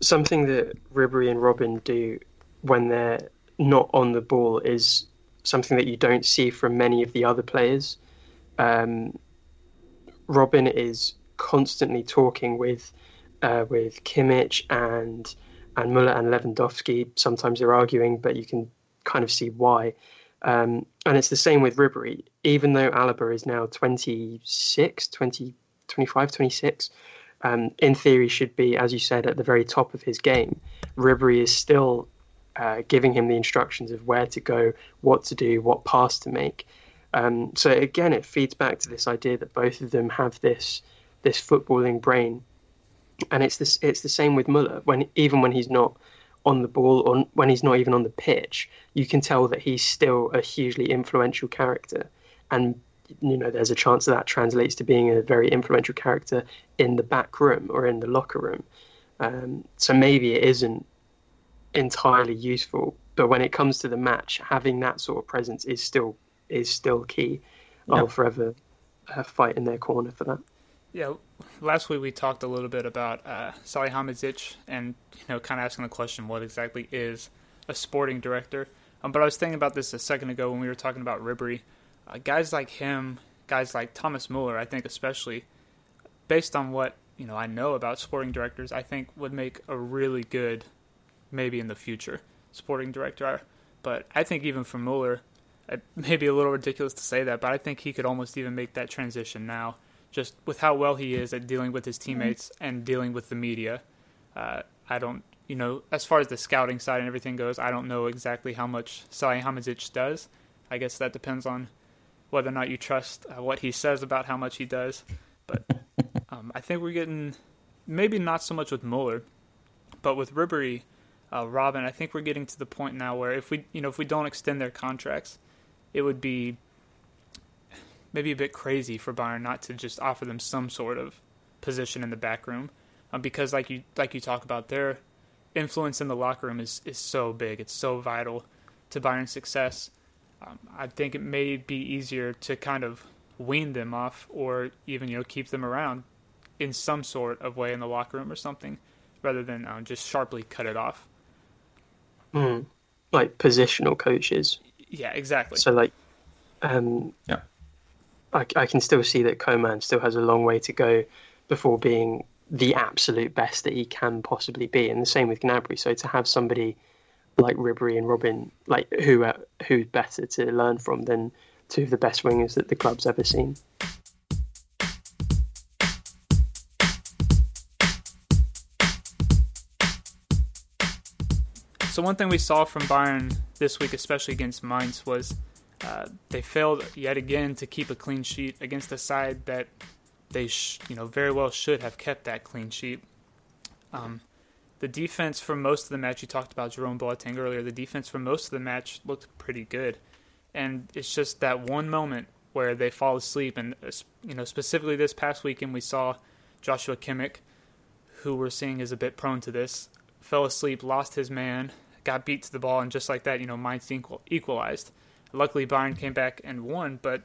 Something that Ribery and Robben do when they're not on the ball is something that you don't see from many of the other players. Um, Robben is constantly talking with uh, with Kimmich and and Muller and Lewandowski. Sometimes they're arguing, but you can kind of see why. Um, and it's the same with Ribery. Even though Alaba is now 26, 20, 25, 26, um, in theory should be, as you said, at the very top of his game. Ribery is still uh, giving him the instructions of where to go, what to do, what pass to make. Um, so again, it feeds back to this idea that both of them have this this footballing brain and it's this it's the same with Muller when even when he's not on the ball or when he's not even on the pitch, you can tell that he's still a hugely influential character, and you know there's a chance that that translates to being a very influential character in the back room or in the locker room. Um, so maybe it isn't entirely useful, but when it comes to the match, having that sort of presence is still is still key. I'll forever uh, fight in their corner for that. Yeah, last week we talked a little bit about uh, Salihamidzic and you know kind of asking the question what exactly is a sporting director. Um, but I was thinking about this a second ago when we were talking about Ribery. Uh, guys like him, guys like Thomas Mueller, I think especially based on what you know I know about sporting directors, I think would make a really good, maybe in the future, sporting director. But I think even for Mueller, it may be a little ridiculous to say that, but I think he could almost even make that transition now just with how well he is at dealing with his teammates and dealing with the media. Uh, I don't, you know, as far as the scouting side and everything goes, I don't know exactly how much Salihamidzic does. I guess that depends on whether or not you trust uh, what he says about how much he does. But um, I think we're getting maybe not so much with Muller, but with Ribery, uh, Robben. I think we're getting to the point now where if we, you know, if we don't extend their contracts, it would be maybe a bit crazy for Bayern not to just offer them some sort of position in the back room, um, because like you like you talk about, their influence in the locker room is is so big, it's so vital to Bayern's success. Um, I think it may be easier to kind of wean them off, or even you know keep them around in some sort of way in the locker room or something, rather than um, just sharply cut it off. Mm. Like positional coaches. Yeah, exactly. So like Um, Yeah. I, I can still see that Coman still has a long way to go before being the absolute best that he can possibly be, and the same with Gnabry. So to have somebody like Ribery and Robben, like who uh, who's better to learn from than two of the best wingers that the club's ever seen. So one thing we saw from Bayern this week, especially against Mainz, was uh, they failed yet again to keep a clean sheet against a side that they, sh- you know, very well should have kept that clean sheet. Um, the defense for most of the match, you talked about Jerome Boateng earlier. The defense for most of the match looked pretty good, and it's just that one moment where they fall asleep. And uh, you know, specifically this past weekend, we saw Joshua Kimmich, who we're seeing is a bit prone to this, fell asleep, lost his man, got beat to the ball, and just like that, you know, Mainz equal, equalized. Luckily, Bayern came back and won, but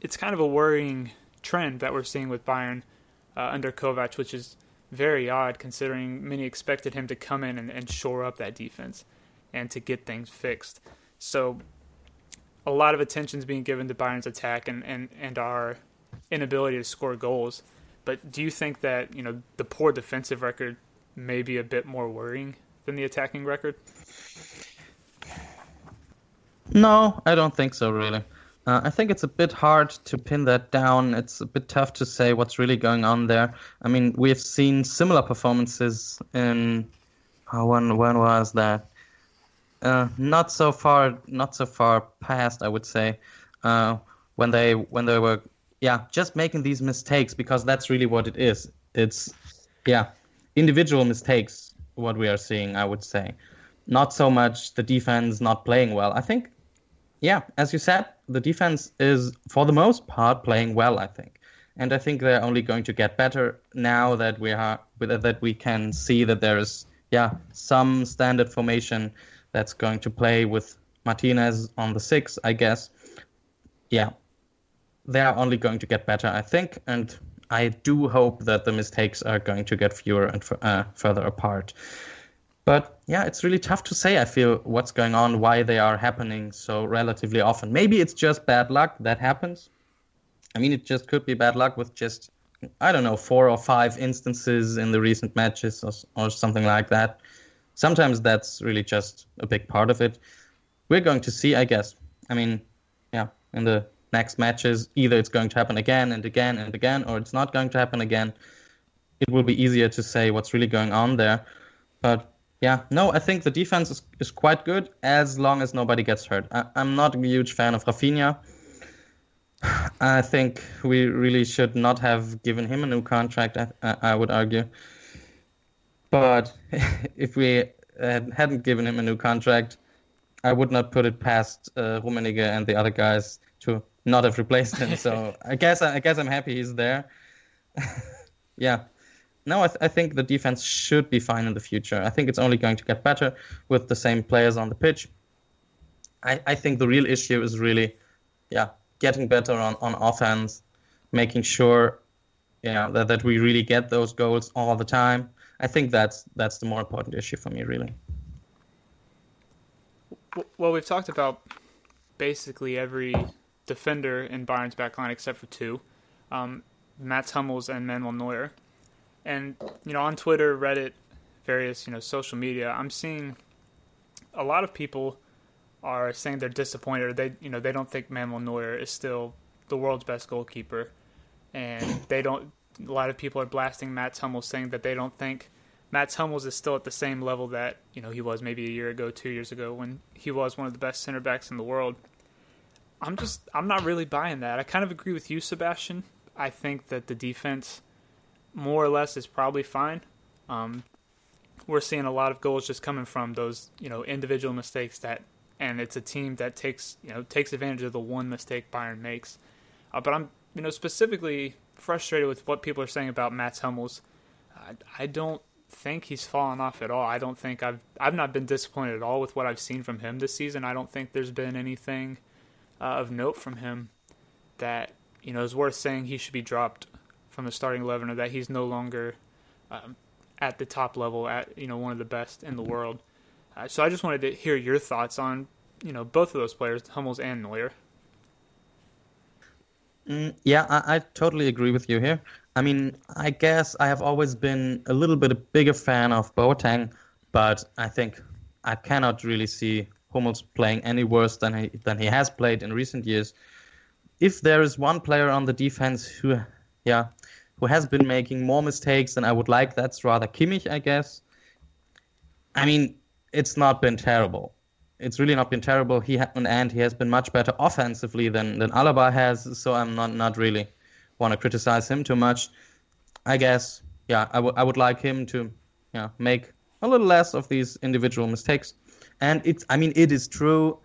it's kind of a worrying trend that we're seeing with Bayern uh, under Kovac, which is very odd considering many expected him to come in and, and shore up that defense and to get things fixed. So, a lot of attention is being given to Bayern's attack and, and, and our inability to score goals. But do you think that you know the poor defensive record may be a bit more worrying than the attacking record? No, I don't think so, really. Uh, I think it's a bit hard to pin that down. It's a bit tough to say what's really going on there. I mean, we've seen similar performances in. Oh, when when was that? Uh, not so far, not so far past, I would say. Uh, when they when they were, yeah, just making these mistakes because that's really what it is. It's, yeah, individual mistakes. What we are seeing, I would say, not so much the defense not playing well. I think yeah, as you said, the defense is for the most part playing well. I think, and I think they're only going to get better now that we are that we can see that there is yeah some standard formation that's going to play with Martinez on the six, I guess. Yeah, they are only going to get better, I think, and I do hope that the mistakes are going to get fewer and uh, further apart. But yeah, it's really tough to say. I feel what's going on, why they are happening so relatively often. Maybe it's just bad luck that happens. I mean, it just could be bad luck with just, I don't know, four or five instances in the recent matches or, or something like that. Sometimes that's really just a big part of it. We're going to see, I guess. I mean, yeah, in the next matches, either it's going to happen again and again and again, or it's not going to happen again. It will be easier to say what's really going on there. But yeah, no, I think the defense is, is quite good as long as nobody gets hurt. I, am not a huge fan of Rafinha. I think we really should not have given him a new contract, I, I would argue. But if we hadn't given him a new contract, I would not put it past uh, Rummenigge and the other guys to not have replaced him. So I guess I guess I'm happy he's there. yeah, no, I, th- I, think the defense should be fine in the future. I think it's only going to get better with the same players on the pitch. I, I think the real issue is really, yeah, getting better on, on offense, making sure, yeah, that, that we really get those goals all the time. I think that's that's the more important issue for me, really. Well, we've talked about basically every defender in Bayern's backline except for two, um, Mats Hummels and Manuel Neuer. And you know, on Twitter, Reddit, various you know social media, I'm seeing a lot of people are saying they're disappointed. Or they you know they don't think Manuel Neuer is still the world's best goalkeeper, and they don't. A lot of people are blasting Mats Hummels, saying that they don't think Mats Hummels is still at the same level that you know he was maybe a year ago, two years ago, when he was one of the best center backs in the world. I'm just I'm not really buying that. I kind of agree with you, Sebastian. I think that the defense more or less is probably fine. Um, we're seeing a lot of goals just coming from those, you know, individual mistakes that, and it's a team that takes, you know, takes advantage of the one mistake Bayern makes. Uh, but I'm, you know, specifically frustrated with what people are saying about Mats Hummels. I, I don't think he's fallen off at all. I don't think I've, I've not been disappointed at all with what I've seen from him this season. I don't think there's been anything uh, of note from him that, you know, is worth saying he should be dropped from the starting eleven, or that he's no longer um, at the top level, at you know one of the best in the world. Uh, so I just wanted to hear your thoughts on you know both of those players, Hummels and Neuer. Mm, yeah, I, I totally agree with you here. I mean, I guess I have always been a little bit a bigger fan of Boateng, but I think I cannot really see Hummels playing any worse than he than he has played in recent years. If there is one player on the defense who, yeah, who has been making more mistakes than I would like, that's rather Kimmich, I guess. I mean, it's not been terrible. It's really not been terrible. He ha- and he has been much better offensively than than Alaba has. So I'm not not really want to criticize him too much. I guess, yeah, I, w- I would like him to, yeah, make a little less of these individual mistakes. And it's, I mean, it is true.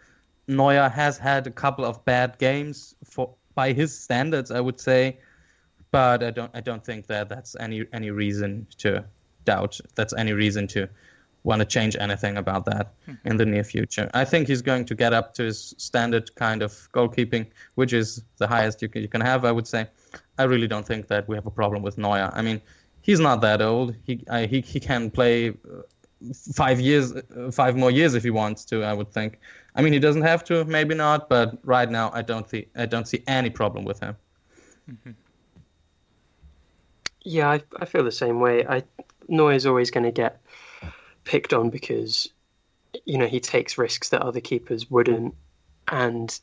Neuer has had a couple of bad games for by his standards, I would say, but I don't, I don't think that that's any any reason to doubt. That's any reason to want to change anything about that mm-hmm. in the near future. I think he's going to get up to his standard kind of goalkeeping, which is the highest you can, you can have, I would say. I really don't think that we have a problem with Neuer. I mean, he's not that old. He I, he he can play uh, five years, uh, five more years if he wants to. I would think. I mean, he doesn't have to, maybe not, but right now I don't see I don't see any problem with him. Mm-hmm. Yeah, I, I feel the same way. I is always going to get picked on because you know he takes risks that other keepers wouldn't, and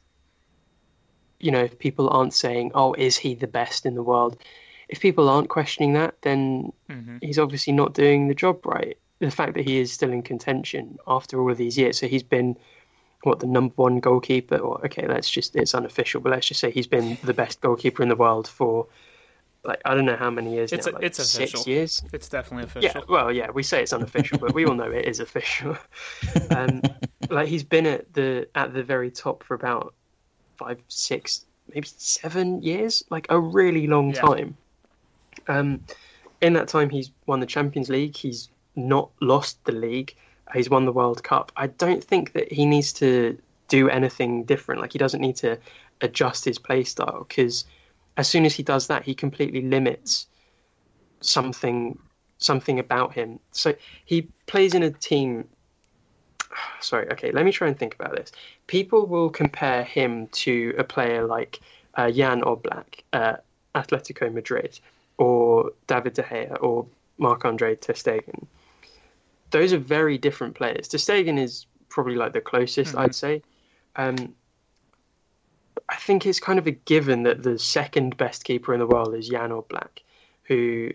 you know if people aren't saying, "Oh, is he the best in the world?" If people aren't questioning that, then mm-hmm. he's obviously not doing the job right. The fact that he is still in contention after all of these years, so he's been what the number one goalkeeper, or okay, let's just it's unofficial, but let's just say he's been the best goalkeeper in the world for like I don't know how many years it's now, a, like it's official. Six years. It's definitely official. Yeah, well, yeah, we say it's unofficial, but we all know it is official. Um, like he's been at the at the very top for about five, six, maybe seven years, like a really long yeah. time. Um, in that time, he's won the Champions League. He's not lost the league. He's won the World Cup. I don't think that he needs to do anything different. Like he doesn't need to adjust his play style because as soon as he does that, he completely limits something something about him. So he plays in a team. Sorry, okay, let me try and think about this. People will compare him to a player like uh, Jan Oblak, uh, Atletico Madrid, or David De Gea, or Marc Andre Ter Stegen. Those are very different players. Ter Stegen is probably like the closest, mm-hmm. I'd say. Um, I think it's kind of a given that the second best keeper in the world is Jan Oblak, who,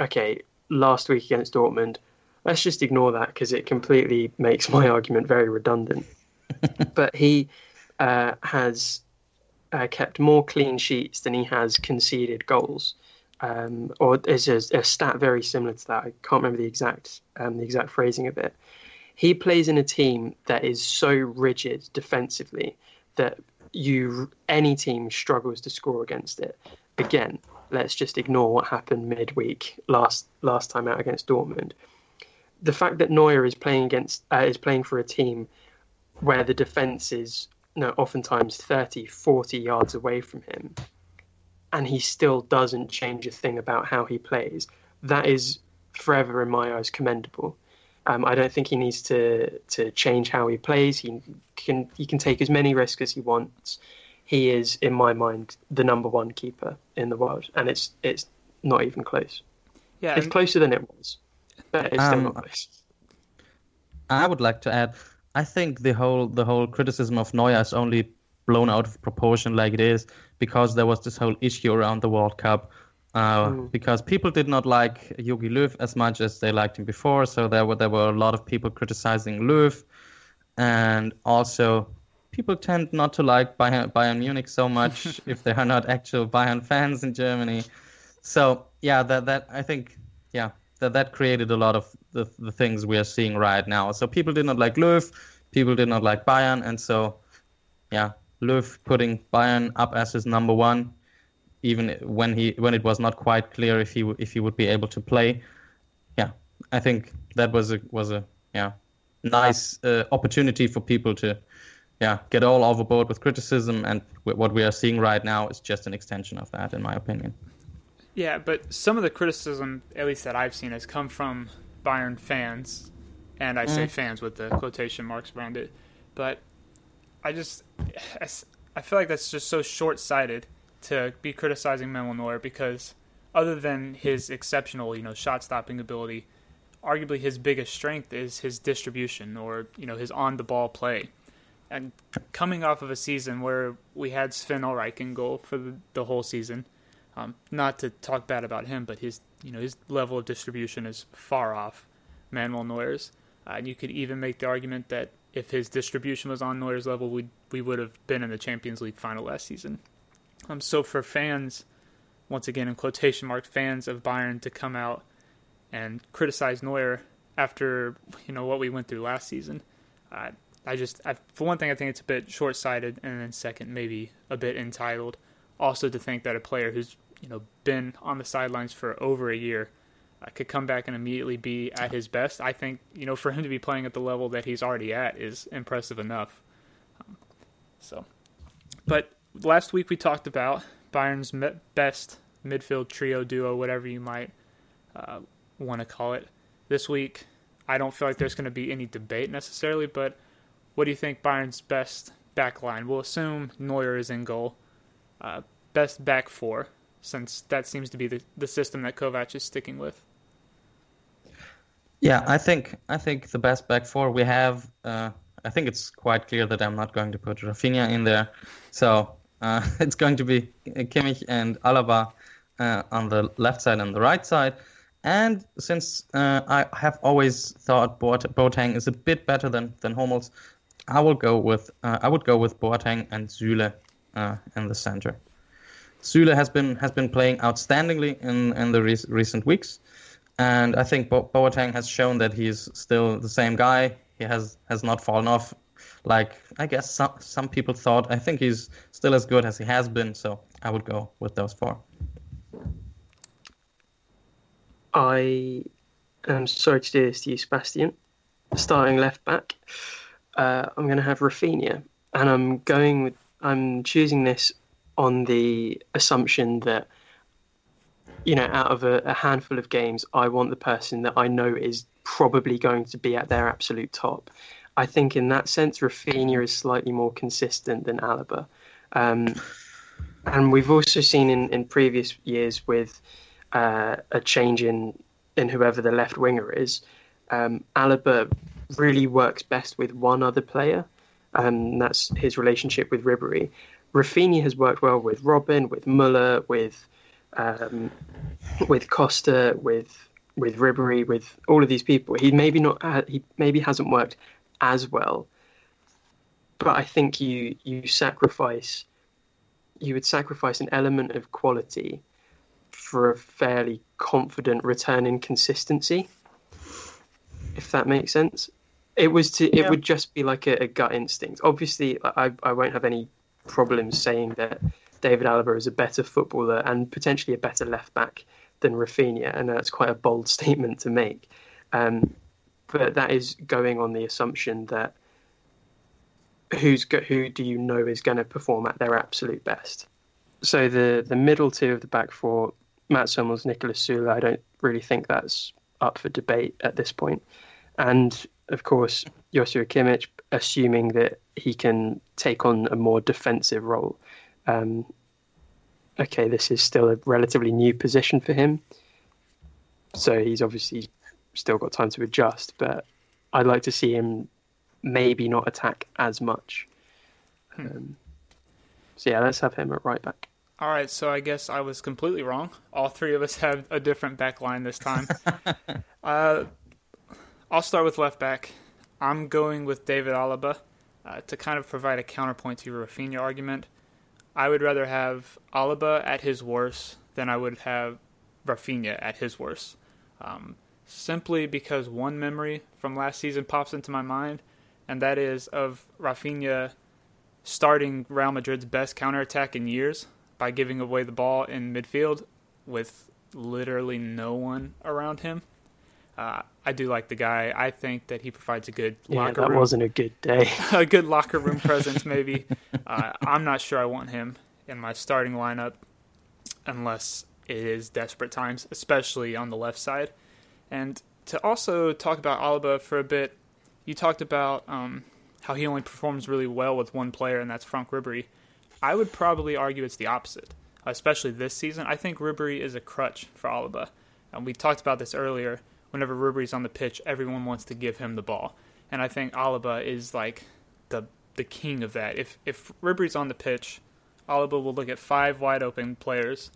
okay, last week against Dortmund, let's just ignore that because it completely makes my argument very redundant. but he uh, has uh, kept more clean sheets than he has conceded goals. Um, or is a, a, stat very similar to that. I can't remember the exact um, the exact phrasing of it. He plays in a team that is so rigid defensively that you any team struggles to score against it. Again, let's just ignore what happened midweek last last time out against Dortmund. The fact that Neuer is playing against uh, is playing for a team where the defense is you know, oftentimes 30, 40 yards away from him, and he still doesn't change a thing about how he plays. That is forever in my eyes commendable. Um, I don't think he needs to to change how he plays. He can he can take as many risks as he wants. He is, in my mind, the number one keeper in the world, and it's it's not even close. Yeah, it's closer than it was, but it's um, still not close. I would like to add. I think the whole the whole criticism of Neuer is only blown out of proportion like it is because there was this whole issue around the World Cup uh, mm. because people did not like Jogi Löw as much as they liked him before. So there were there were a lot of people criticizing Löw, and also people tend not to like Bayern, Bayern Munich so much if they are not actual Bayern fans in Germany. So yeah, that that I think yeah that that created a lot of the the things we are seeing right now. So people did not like Löw, people did not like Bayern, and so yeah, Löw putting Bayern up as his number one even when he when it was not quite clear if he if he would be able to play. Yeah, I think that was a was a yeah nice uh, opportunity for people to yeah get all overboard with criticism, and what we are seeing right now is just an extension of that, in my opinion. Yeah, but some of the criticism, at least that I've seen, has come from Bayern fans, and I say mm. fans with the quotation marks around it. But I just I, I feel like that's just so short sighted to be criticizing Manuel Neuer because other than his exceptional, you know, shot stopping ability, arguably his biggest strength is his distribution or, you know, his on the ball play. And coming off of a season where we had Sven Ulreich in goal for the, whole season, um, not to talk bad about him, but his you know his level of distribution is far off Manuel Neuer's. Uh, and you could even make the argument that if his distribution was on Neuer's level, we we would have been in the Champions League final last season. Um, so for fans, once again in quotation marks, fans of Bayern to come out and criticize Neuer after you know what we went through last season, uh, I just I, for one thing I think it's a bit short sighted, and then second maybe a bit entitled. Also to think that a player who's you know been on the sidelines for over a year uh, could come back and immediately be at his best. I think you know for him to be playing at the level that he's already at is impressive enough. Um, so, but last week we talked about Bayern's best midfield trio duo, whatever you might uh, want to call it. This week, I don't feel like there's going to be any debate necessarily, but what do you think Bayern's best back line? We'll assume Neuer is in goal. Uh, best back four since that seems to be the, the system that Kovac is sticking with. Yeah, I think I think the best back four we have. Uh, I think it's quite clear that I'm not going to put Rafinha in there, so uh, it's going to be Kimmich and Alaba uh, on the left side and the right side. And since uh, I have always thought Boateng is a bit better than than Hummels, I will go with uh, I would go with Boateng and Süle uh, in the center. Süle has been has been playing outstandingly in in the re- recent weeks, and I think Bo- Boateng has shown that he's still the same guy. He has has not fallen off, like I guess some some people thought. I think he's still as good as he has been. So I would go with those four. I am sorry to do this to you, Sebastian. Starting left back, uh, I'm going to have Rafinha, and I'm going with I'm choosing this on the assumption that you know out of a, a, handful of games i want the person that i know is probably going to be at their absolute top i think in that sense Rafinha is slightly more consistent than alaba um, and we've also seen in, in previous years with uh, a change in in whoever the left winger is um, alaba really works best with one other player um, that's his relationship with Ribery. Rafinha has worked well with Robben, with Muller, with um, with Costa, with with Ribery, with all of these people. He maybe not uh, he maybe hasn't worked as well, but I think you you sacrifice you would sacrifice an element of quality for a fairly confident return in consistency. If that makes sense, it was to it yeah. would just be like a, a gut instinct. Obviously, I I won't have any problems saying that David Alaba is a better footballer and potentially a better left back than Rafinha, and that's quite a bold statement to make. Um, but that is going on the assumption that who's go, who do you know is going to perform at their absolute best. So the the middle two of the back four, Mats Hummels, Niklas Süle, I don't really think that's up for debate at this point. And of course, Joshua Kimmich, assuming that he can take on a more defensive role. Um, okay, this is still a relatively new position for him, so he's obviously still got time to adjust. But I'd like to see him maybe not attack as much. Hmm. Um, so yeah, let's have him at right back. All right, so I guess I was completely wrong. All three of us have a different back line this time. uh, I'll start with left back. I'm going with David Alaba uh, to kind of provide a counterpoint to your Rafinha argument. I would rather have Alaba at his worst than I would have Rafinha at his worst. Um, simply because one memory from last season pops into my mind, and that is of Rafinha starting Real Madrid's best counterattack in years by giving away the ball in midfield with literally no one around him. Uh, I do like the guy. I think that he provides a good yeah, locker that room. wasn't a good day. a good locker room presence, maybe. Uh, I'm not sure I want him in my starting lineup unless it is desperate times, especially on the left side. And to also talk about Alaba for a bit, you talked about um, how he only performs really well with one player, and that's Franck Ribery. I would probably argue it's the opposite. especially this season. I think Ribery is a crutch for Alaba. And we talked about this earlier. Whenever Ribery's on the pitch, everyone wants to give him the ball. And I think Alaba is like the the king of that. If if Ribery's on the pitch, Alaba will look at five wide open players,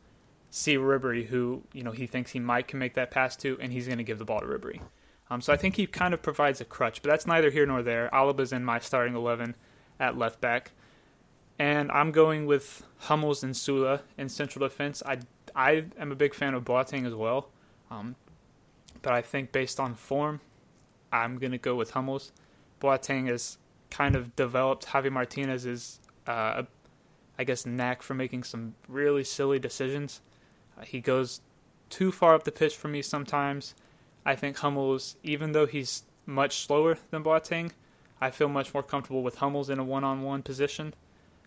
see Ribery who, you know, he thinks he might can make that pass to, and he's going to give the ball to Ribery. Um, so I think he kind of provides a crutch, but that's neither here nor there. Alaba's in my starting 11 at left back. And I'm going with Hummels and Süle in central defense. I, I am a big fan of Boateng as well. Um, but I think based on form, I'm going to go with Hummels. Boateng has kind of developed Javi Martinez's, uh, I guess, knack for making some really silly decisions. He goes too far up the pitch for me sometimes. I think Hummels, even though he's much slower than Boateng, I feel much more comfortable with Hummels in a one-on-one position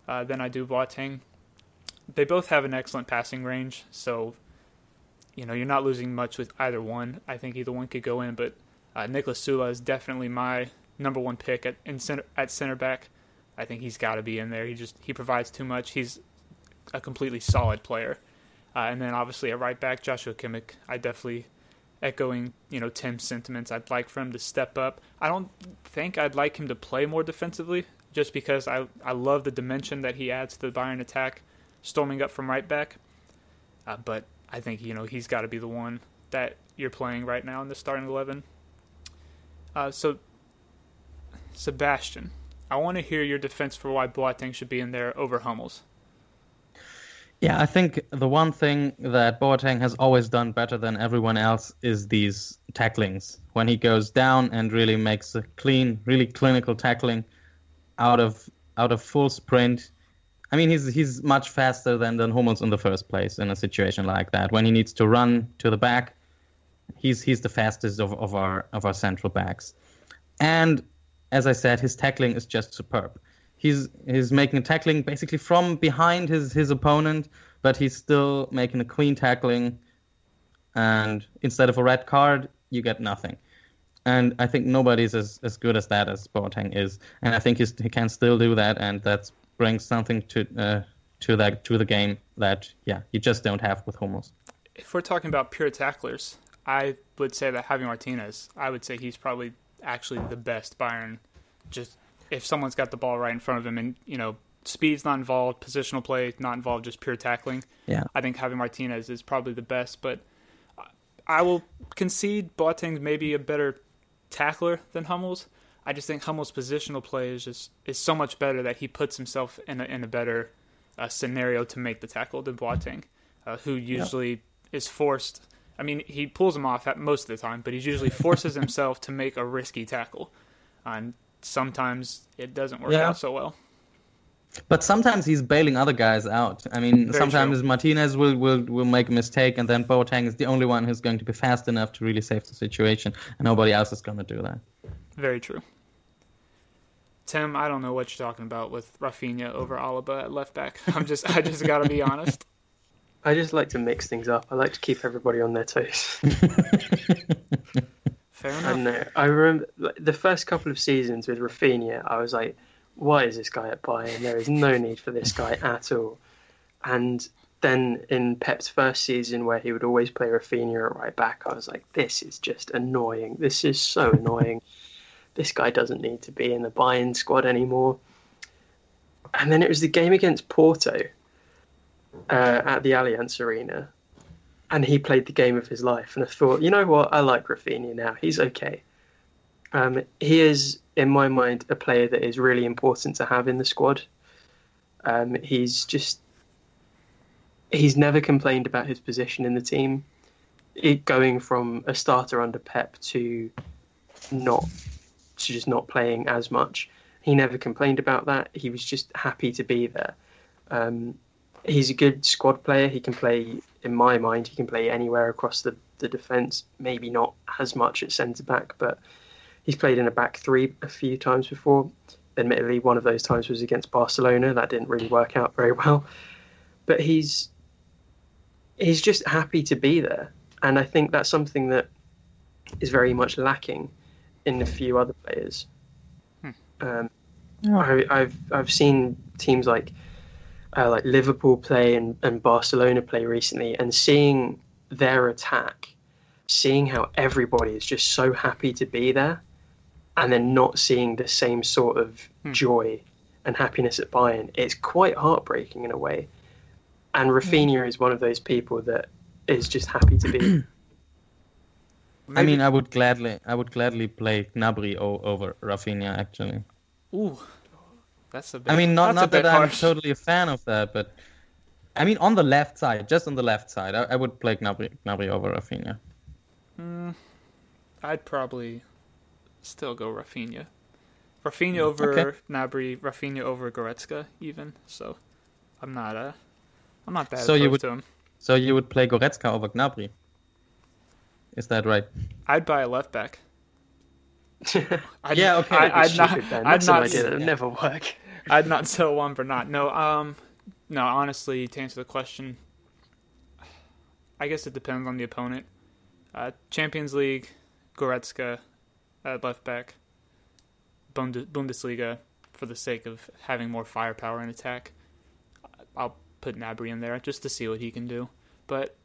uh, than I do Boateng. They both have an excellent passing range, so you know you're not losing much with either one. I think either one could go in, but uh, Niklas Süle is definitely my number one pick at center, at center back. I think he's got to be in there. He just he provides too much. He's a completely solid player. Uh, and then obviously at right back, Joshua Kimmich. I definitely echoing, you know, Tim's sentiments. I'd like for him to step up. I don't think I'd like him to play more defensively, just because I I love the dimension that he adds to the Bayern attack, storming up from right back. Uh, but I think you know he's got to be the one that you're playing right now in the starting eleven. Uh, so, Sebastian, I want to hear your defense for why Boateng should be in there over Hummels. Yeah, I think the one thing that Boateng has always done better than everyone else is these tacklings. When he goes down and really makes a clean, really clinical tackling out of out of full sprint. I mean, he's he's much faster than than Hummels in the first place in a situation like that. When he needs to run to the back, he's he's the fastest of, of our of our central backs. And as I said, his tackling is just superb he's he's making a tackling basically from behind his his opponent, but he's still making a clean tackling. And instead of a red card, you get nothing. And I think nobody's as, as good as that as Boateng is. And I think he can still do that, and that brings something to uh, to that to the game that yeah you just don't have with Hummels. If we're talking about pure tacklers, I would say that Javi Martinez, I would say he's probably actually the best Bayern just if someone's got the ball right in front of him and you know speed's not involved, positional play not involved, just pure tackling. Yeah, I think Javi Martinez is probably the best, but I will concede Boateng's maybe a better tackler than Hummels. I just think Hummels' positional play is just is so much better that he puts himself in a, in a better uh, scenario to make the tackle than Boateng, uh, who usually yeah. is forced. I mean, he pulls him off at most of the time, but he usually forces himself to make a risky tackle. And sometimes it doesn't work yeah. out so well. But sometimes he's bailing other guys out. I mean, Very sometimes true. Martinez will, will will make a mistake, and then Boateng is the only one who's going to be fast enough to really save the situation, and nobody else is going to do that. Very true. Tim, I don't know what you're talking about with Rafinha over Alaba at left back. I'm just, I just got to be honest. I just like to mix things up. I like to keep everybody on their toes. Fair enough. I know. I remember the first couple of seasons with Rafinha. I was like, why is this guy at Bayern? There is no need for this guy at all. And then in Pep's first season, where he would always play Rafinha at right back, I was like, this is just annoying. This is so annoying. This guy doesn't need to be in the Bayern squad anymore. And then it was the game against Porto uh, at the Allianz Arena and he played the game of his life. And I thought, you know what, I like Rafinha now. He's okay. Um, he is, in my mind, a player that is really important to have in the squad. Um, he's just he's never complained about his position in the team. It, going from a starter under Pep to not to just not playing as much, he never complained about that. He was just happy to be there. Um, he's a good squad player. He can play, in my mind, he can play anywhere across the, the defence. Maybe not as much at centre back, but he's played in a back three a few times before. Admittedly, one of those times was against Barcelona. That didn't really work out very well. But he's he's just happy to be there, and I think that's something that is very much lacking in a few other players. Hmm. Um, I, I've I've seen teams like uh, like Liverpool play and, and Barcelona play recently, and seeing their attack, seeing how everybody is just so happy to be there, and then not seeing the same sort of Hmm. joy and happiness at Bayern, it's quite heartbreaking in a way. And Rafinha is one of those people that is just happy to be. I mean, I would gladly, I would gladly play Gnabry o- over Rafinha. Actually, ooh, that's a bit. I mean, not not that bit I'm totally a fan of that, but I mean, on the left side, just on the left side, I, I would play Gnabry, Gnabry over Rafinha. I'd probably still go Rafinha. Rafinha over Mm, okay. Gnabry, Rafinha over Goretzka, even. So, I'm not uh, I'm not that So you would- to him. So you would play Goretzka over Gnabry. Is that right? I'd buy a left back. I'd, Yeah, okay. I, I'd not. Stupid, Ben. I'd That's an not. idea that would never work. I'd not sell one for not. No. Um. No. Honestly, to answer the question, I guess it depends on the opponent. Uh, Champions League, Goretzka at left back. Bundesliga, for the sake of having more firepower in attack, I'll put Gnabry in there just to see what he can do. But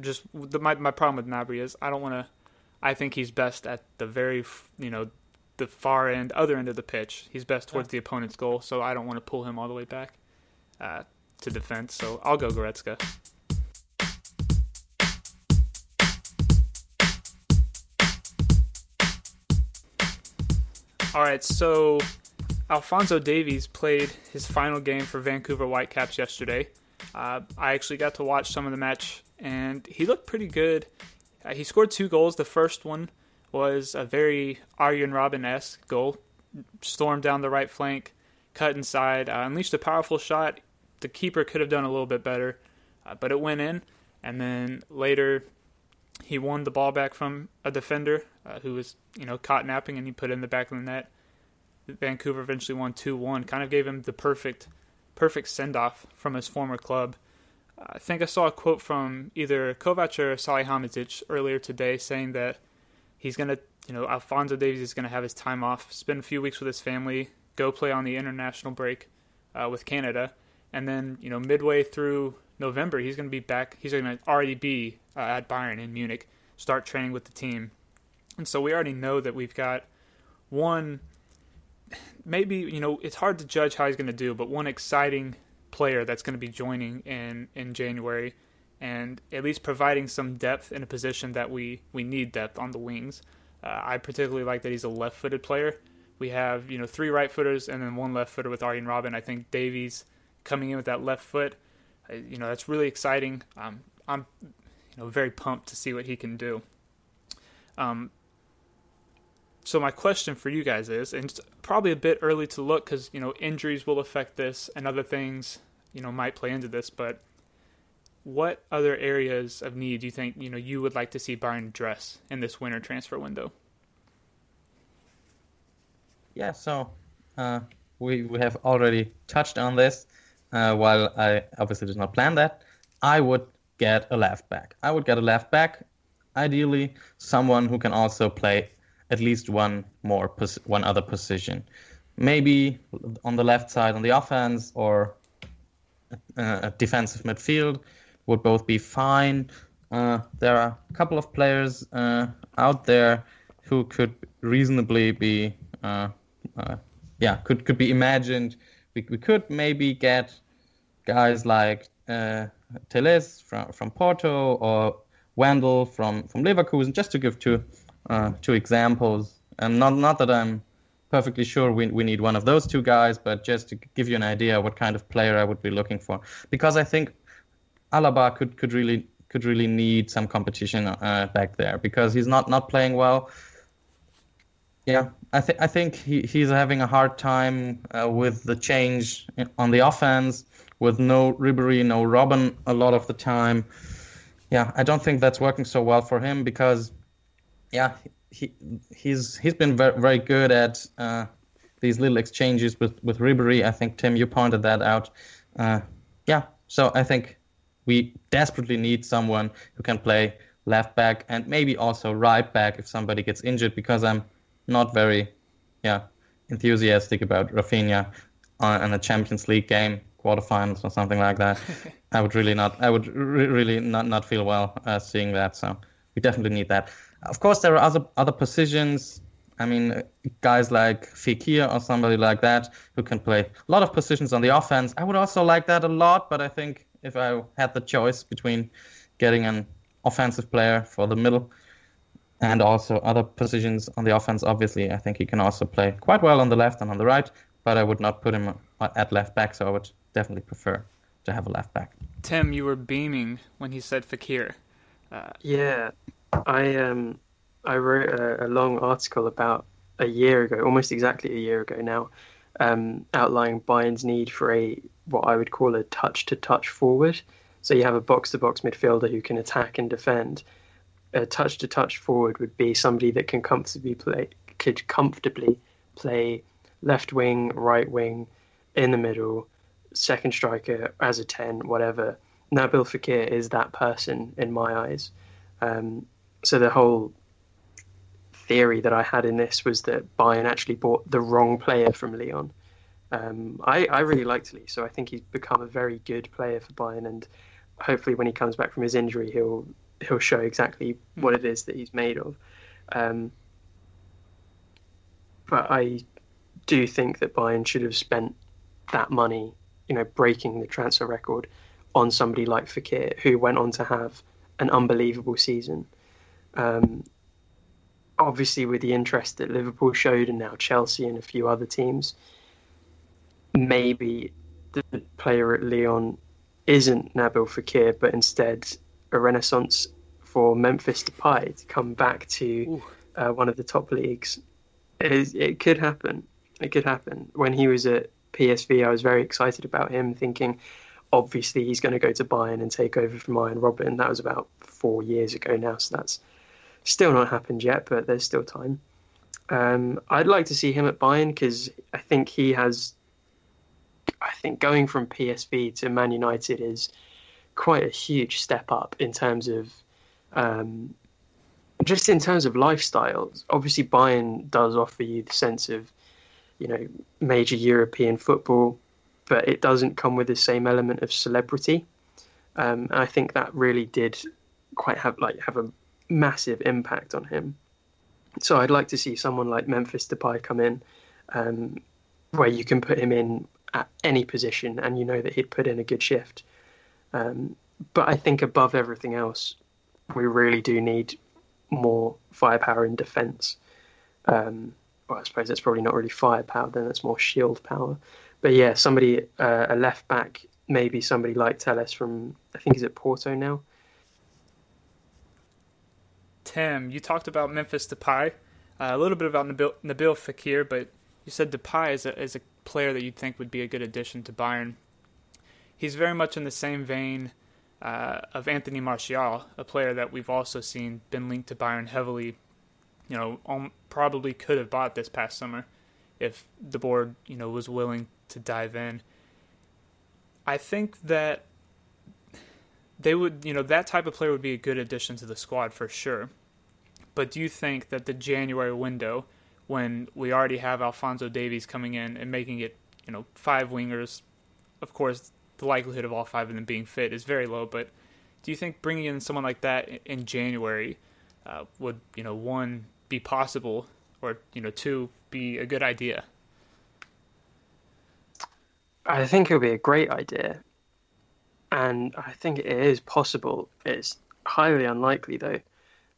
just the, my my problem with Gnabry is I don't want to. I think he's best at the very you know the far end, other end of the pitch. He's best towards the opponent's goal, so I don't want to pull him all the way back uh, to defense. So I'll go Goretzka. All right, so Alphonso Davies played his final game for Vancouver Whitecaps yesterday. Uh, I actually got to watch some of the match, and he looked pretty good. Uh, he scored two goals. The first one was a very Arjen Robben esque goal. Stormed down the right flank, cut inside, uh, unleashed a powerful shot. The keeper could have done a little bit better, uh, but it went in. And then later, he won the ball back from a defender uh, who was, you know, caught napping, and he put it in the back of the net. Vancouver eventually won two one. Kind of gave him the perfect, perfect send off from his former club. I think I saw a quote from either Kovac or Salihamidzic earlier today saying that he's gonna, you know, Alphonso Davies is gonna have his time off, spend a few weeks with his family, go play on the international break uh, with Canada, and then you know midway through November he's gonna be back. He's gonna already be uh, at Bayern in Munich, start training with the team, and so we already know that we've got one. Maybe you know it's hard to judge how he's going to do, but one exciting player that's going to be joining in in January, and at least providing some depth in a position that we we need depth on the wings. Uh, I particularly like that he's a left-footed player. We have you know three right-footers and then one left-footer with Arjen Robben. I think Davies coming in with that left foot, uh, you know that's really exciting. Um, I'm you know very pumped to see what he can do. Um, so my question for you guys is, and it's probably a bit early to look because you know injuries will affect this and other things you know might play into this, but what other areas of need do you think you know you would like to see Bayern address in this winter transfer window? Yeah, so uh, we we have already touched on this. Uh, while I obviously did not plan that, I would get a left back. I would get a left back, ideally someone who can also play at least one more pos- one other position, maybe on the left side on the offense or uh, a defensive midfield would both be fine. Uh, there are a couple of players uh, out there who could reasonably be, uh, uh, yeah, could could be imagined. We, we could maybe get guys like uh, Telles from from Porto or Wendell from from Leverkusen, just to give two uh, two examples. And not not that I'm perfectly sure we we need one of those two guys, but just to give you an idea what kind of player I would be looking for, because I think Alaba could could really could really need some competition uh, back there because he's not not playing well. Yeah, I think I think he, he's having a hard time uh, with the change on the offense with no Ribery, no Robben a lot of the time. Yeah, I don't think that's working so well for him because, yeah, he he's he's been very very good at uh, these little exchanges with with Ribery. I think Tim, you pointed that out. Uh, yeah, so I think we desperately need someone who can play left back and maybe also right back if somebody gets injured because I'm not very yeah enthusiastic about Rafinha on, on a Champions League game quarterfinals or something like that. I would really not. I would re- really not not feel well uh, seeing that. So we definitely need that. Of course, there are other other positions. I mean, guys like Fekir or somebody like that who can play a lot of positions on the offense. I would also like that a lot, but I think if I had the choice between getting an offensive player for the middle and also other positions on the offense, obviously, I think he can also play quite well on the left and on the right, but I would not put him at left back, so I would definitely prefer to have a left back. Tim, you were beaming when he said Fekir. Uh, yeah, I um I wrote a, a, long article about a year ago, almost exactly a year ago now, um, outlining Bayern's need for a what I would call a touch to touch forward. So you have a box to box midfielder who can attack and defend. A touch to touch forward would be somebody that can comfortably play could comfortably play left wing, right wing, in the middle, second striker as a ten, whatever. Nabil Fekir is that person in my eyes. Um, so the whole theory that I had in this was that Bayern actually bought the wrong player from Lyon. Um, I, I really liked Lee, so I think he's become a very good player for Bayern, and hopefully when he comes back from his injury, he'll he'll show exactly what it is that he's made of. Um, but I do think that Bayern should have spent that money, you know, breaking the transfer record on somebody like Fekir, who went on to have an unbelievable season. Um, obviously, with the interest that Liverpool showed, and now Chelsea and a few other teams, maybe the player at Lyon isn't Nabil Fekir, but instead a renaissance for Memphis Depay to come back to uh, one of the top leagues. It, it could happen. It could happen. When he was at PSV, I was very excited about him, thinking obviously he's going to go to Bayern and take over from Arjen Robben. That was about four years ago now, so that's still not happened yet, but there's still time. Um, I'd like to see him at Bayern because I think he has. I think going from PSV to Man United is quite a huge step up in terms of um, just in terms of lifestyles. Obviously, Bayern does offer you the sense of you know major European football, but it doesn't come with the same element of celebrity. Um, I think that really did quite have like have a massive impact on him. So I'd like to see someone like Memphis Depay come in, um, where you can put him in at any position, and you know that he'd put in a good shift. Um, but I think above everything else, we really do need more firepower in defence. Um, well, I suppose that's probably not really firepower, then it's more shield power. But yeah, somebody, uh, a left back, maybe somebody like Telles from, I think he's at Porto now. Tim, you talked about Memphis Depay, uh, a little bit about Nabil, Nabil Fekir, but you said Depay is a, is a player that you'd think would be a good addition to Bayern. He's very much in the same vein uh, of Anthony Martial, a player that we've also seen been linked to Bayern heavily. You know, um, probably could have bought this past summer if the board, you know, was willing to dive in. I think that they would, you know, that type of player would be a good addition to the squad for sure. But do you think that the January window, when we already have Alphonso Davies coming in and making it, you know, five wingers, of course, the likelihood of all five of them being fit is very low. But do you think bringing in someone like that in January uh, would, you know, one be possible, or you know, two be a good idea? I think it would be a great idea, and I think it is possible. It's highly unlikely though.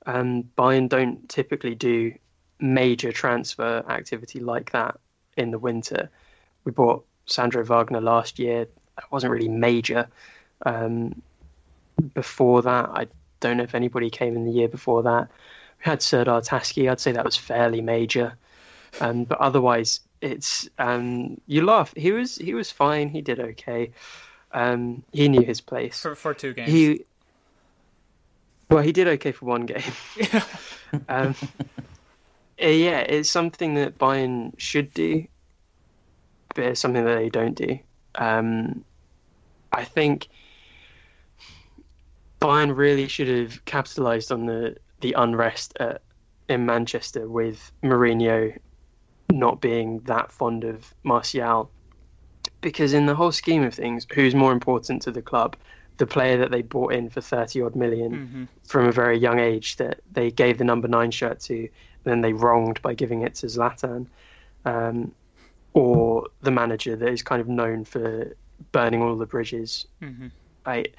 Um, Bayern don't typically do major transfer activity like that in the winter. We bought Sandro Wagner last year. That wasn't really major. Um, before that, I don't know if anybody came in the year before that. We had Serdar Tasci. I'd say that was fairly major. Um, but otherwise, it's um, you laugh. He was he was fine. He did okay. Um, he knew his place for for two games. He well, he did okay for one game. Yeah. um, uh, yeah, it's something that Bayern should do, but it's something that they don't do. Um, I think Bayern really should have capitalised on the the unrest at, in Manchester with Mourinho not being that fond of Martial because in the whole scheme of things, who's more important to the club? The player that they bought in for 30 odd 1000000 Mm-hmm. from a very young age that they gave the number nine shirt to, and then they wronged by giving it to Zlatan, um, or the manager that is kind of known for burning all the bridges. Mhm. Like,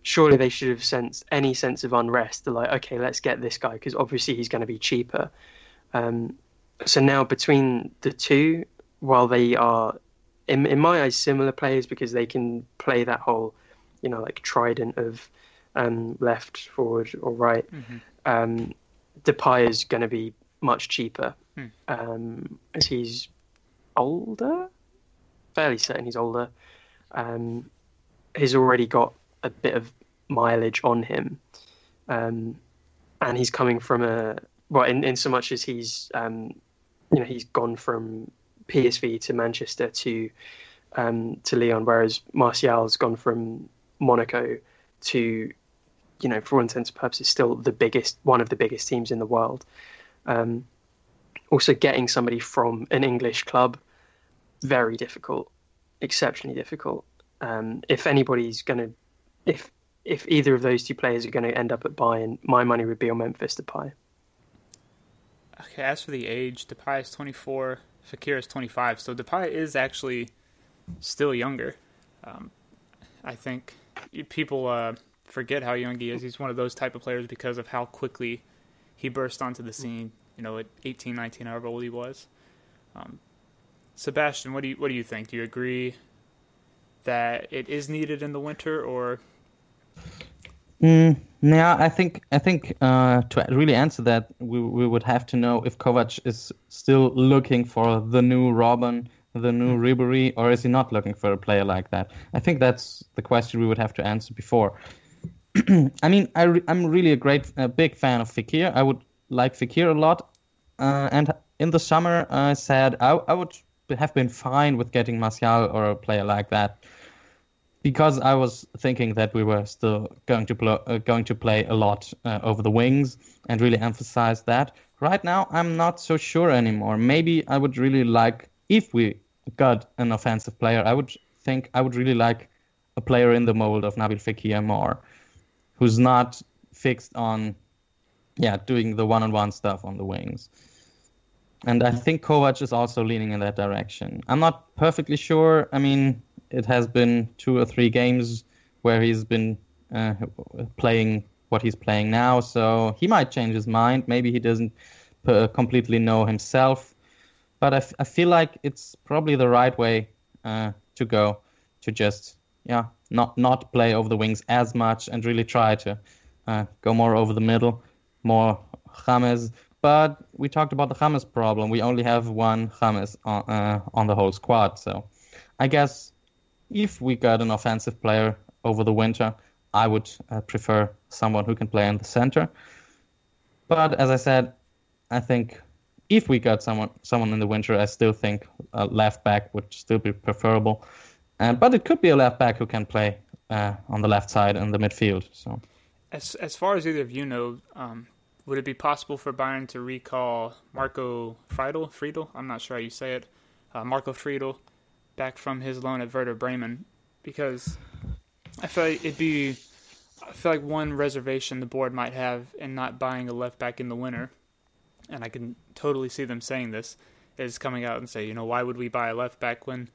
surely they should have sensed any sense of unrest. They're like, okay, let's get this guy because obviously he's going to be cheaper. Um, so now between the two, while they are, in, in my eyes, similar players because they can play that whole, you know, like trident of um, left, forward, or right. Um, Depay is going to be much cheaper um, as he's older. Fairly certain he's older. Um, he's already got a bit of mileage on him, um, and he's coming from a well, in, in so much as he's um, you know he's gone from PSV to Manchester to um, to Lyon, whereas Martial's gone from Monaco to you know for all intents and purposes still the biggest one of the biggest teams in the world. Um, also, getting somebody from an English club very difficult, exceptionally difficult. Um, if anybody's going to, if if either of those two players are going to end up at Bayern, my money would be on Memphis Depay. Okay, as for the age, Depay is 24, Fekir is 25, so Depay is actually still younger. Um, I think people uh, forget how young he is. He's one of those type of players because of how quickly he burst onto the scene. You know, at 18, 19, however old he was. Um, Sebastian, what do you what do you think? Do you agree that it is needed in the winter, or Mm, yeah, I think I think uh, to really answer that, we we would have to know if Kovac is still looking for the new Robben, the new Ribery, or is he not looking for a player like that? I think that's the question we would have to answer before. I mean, I re- I'm really a great, a big fan of Fekir. I would like Fekir a lot, uh, and in the summer I said I, I would have been fine with getting Martial or a player like that because I was thinking that we were still going to pl- uh, going to play a lot uh, over the wings and really emphasize that. Right now, I'm not so sure anymore. Maybe I would really like if we got an offensive player. I would think I would really like a player in the mold of Nabil Fekir more, who's not fixed on, yeah, doing the one-on-one stuff on the wings. And I think Kovac is also leaning in that direction. I'm not perfectly sure. I mean, it has been two or three games where he's been uh, playing what he's playing now, so he might change his mind. Maybe he doesn't p- completely know himself, but I, f- I feel like it's probably the right way uh, to go to just yeah not not play over the wings as much and really try to uh, go more over the middle, more James. But we talked about the James problem. We only have one James on, uh, on the whole squad, so I guess if we got an offensive player over the winter, I would uh, prefer someone who can play in the center. But as I said, I think if we got someone someone in the winter, I still think a left back would still be preferable. Uh, but it could be a left back who can play uh, on the left side in the midfield. So as as far as either of you know, um, would it be possible for Bayern to recall Marco Friedel? Friedel, I'm not sure how you say it. Uh, Marco Friedel back from his loan at Werder Bremen, because I feel like it'd be. I feel like one reservation the board might have in not buying a left back in the winter, and I can totally see them saying this, is coming out and say, you know, why would we buy a left back when,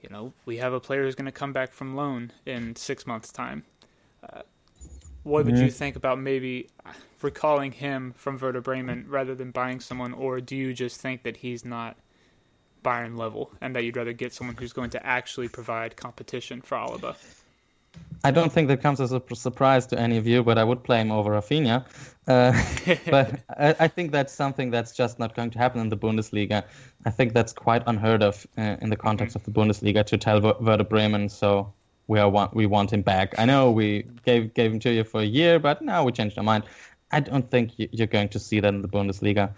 you know, we have a player who's going to come back from loan in six months' time. Uh, what would you think about maybe recalling him from Werder Bremen rather than buying someone, or do you just think that he's not Bayern level and that you'd rather get someone who's going to actually provide competition for Alaba? I don't think that comes as a surprise to any of you, but I would play him over Rafinha. Uh, but I, I, think that's something that's just not going to happen in the Bundesliga. I think that's quite unheard of uh, in the context mm-hmm. of the Bundesliga to tell Werder Bremen, so we are want, we want him back. I know we gave gave him to you for a year, but now we changed our mind. I don't think you're going to see that in the Bundesliga.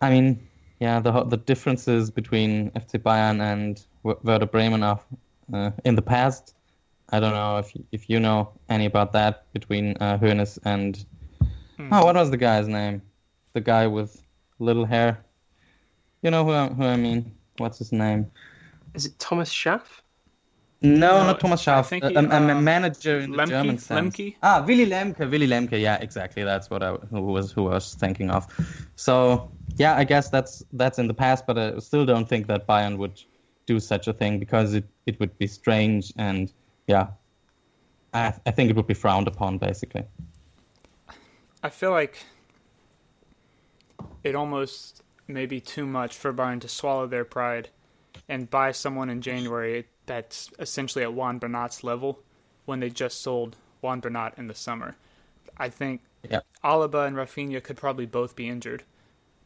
I mean, yeah, the the differences between FC Bayern and Werder Bremen are uh, in the past. I don't know if if you know any about that between uh, Hoeneß and mm. oh, what was the guy's name? The guy with little hair. You know who I, who I mean? What's his name? Is it Thomas Schaaf? No, No, not Thomas Schaaf. I Schaaf. think a, a- a um, manager in the Lemke? German sense. Lemke? Ah, Willi Lemke. Willi Lemke. Yeah, exactly. That's what I who was who I was thinking of. So yeah, I guess that's that's in the past, but I still don't think that Bayern would do such a thing because it, it would be strange and yeah, I I think it would be frowned upon basically. I feel like it almost may be too much for Bayern to swallow their pride and buy someone in January that's essentially at Juan Bernat's level when they just sold Juan Bernat in the summer. I think Yeah. Alaba and Rafinha could probably both be injured,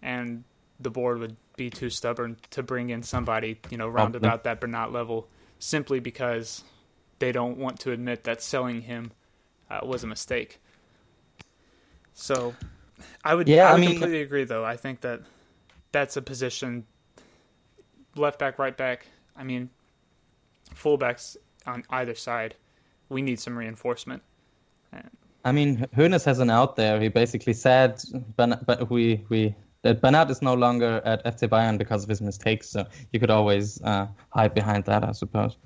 and the board would be too stubborn to bring in somebody, you know, round Probably. about that Bernat level simply because they don't want to admit that selling him uh, was a mistake. So, I would, Yeah, I I mean- completely agree, though. I think that that's a position, left back, right back. I mean, fullbacks on either side. We need some reinforcement. I mean, Hoeneß has an out there. He basically said, but we we that Bernat is no longer at FC Bayern because of his mistakes. So you could always uh, hide behind that, I suppose.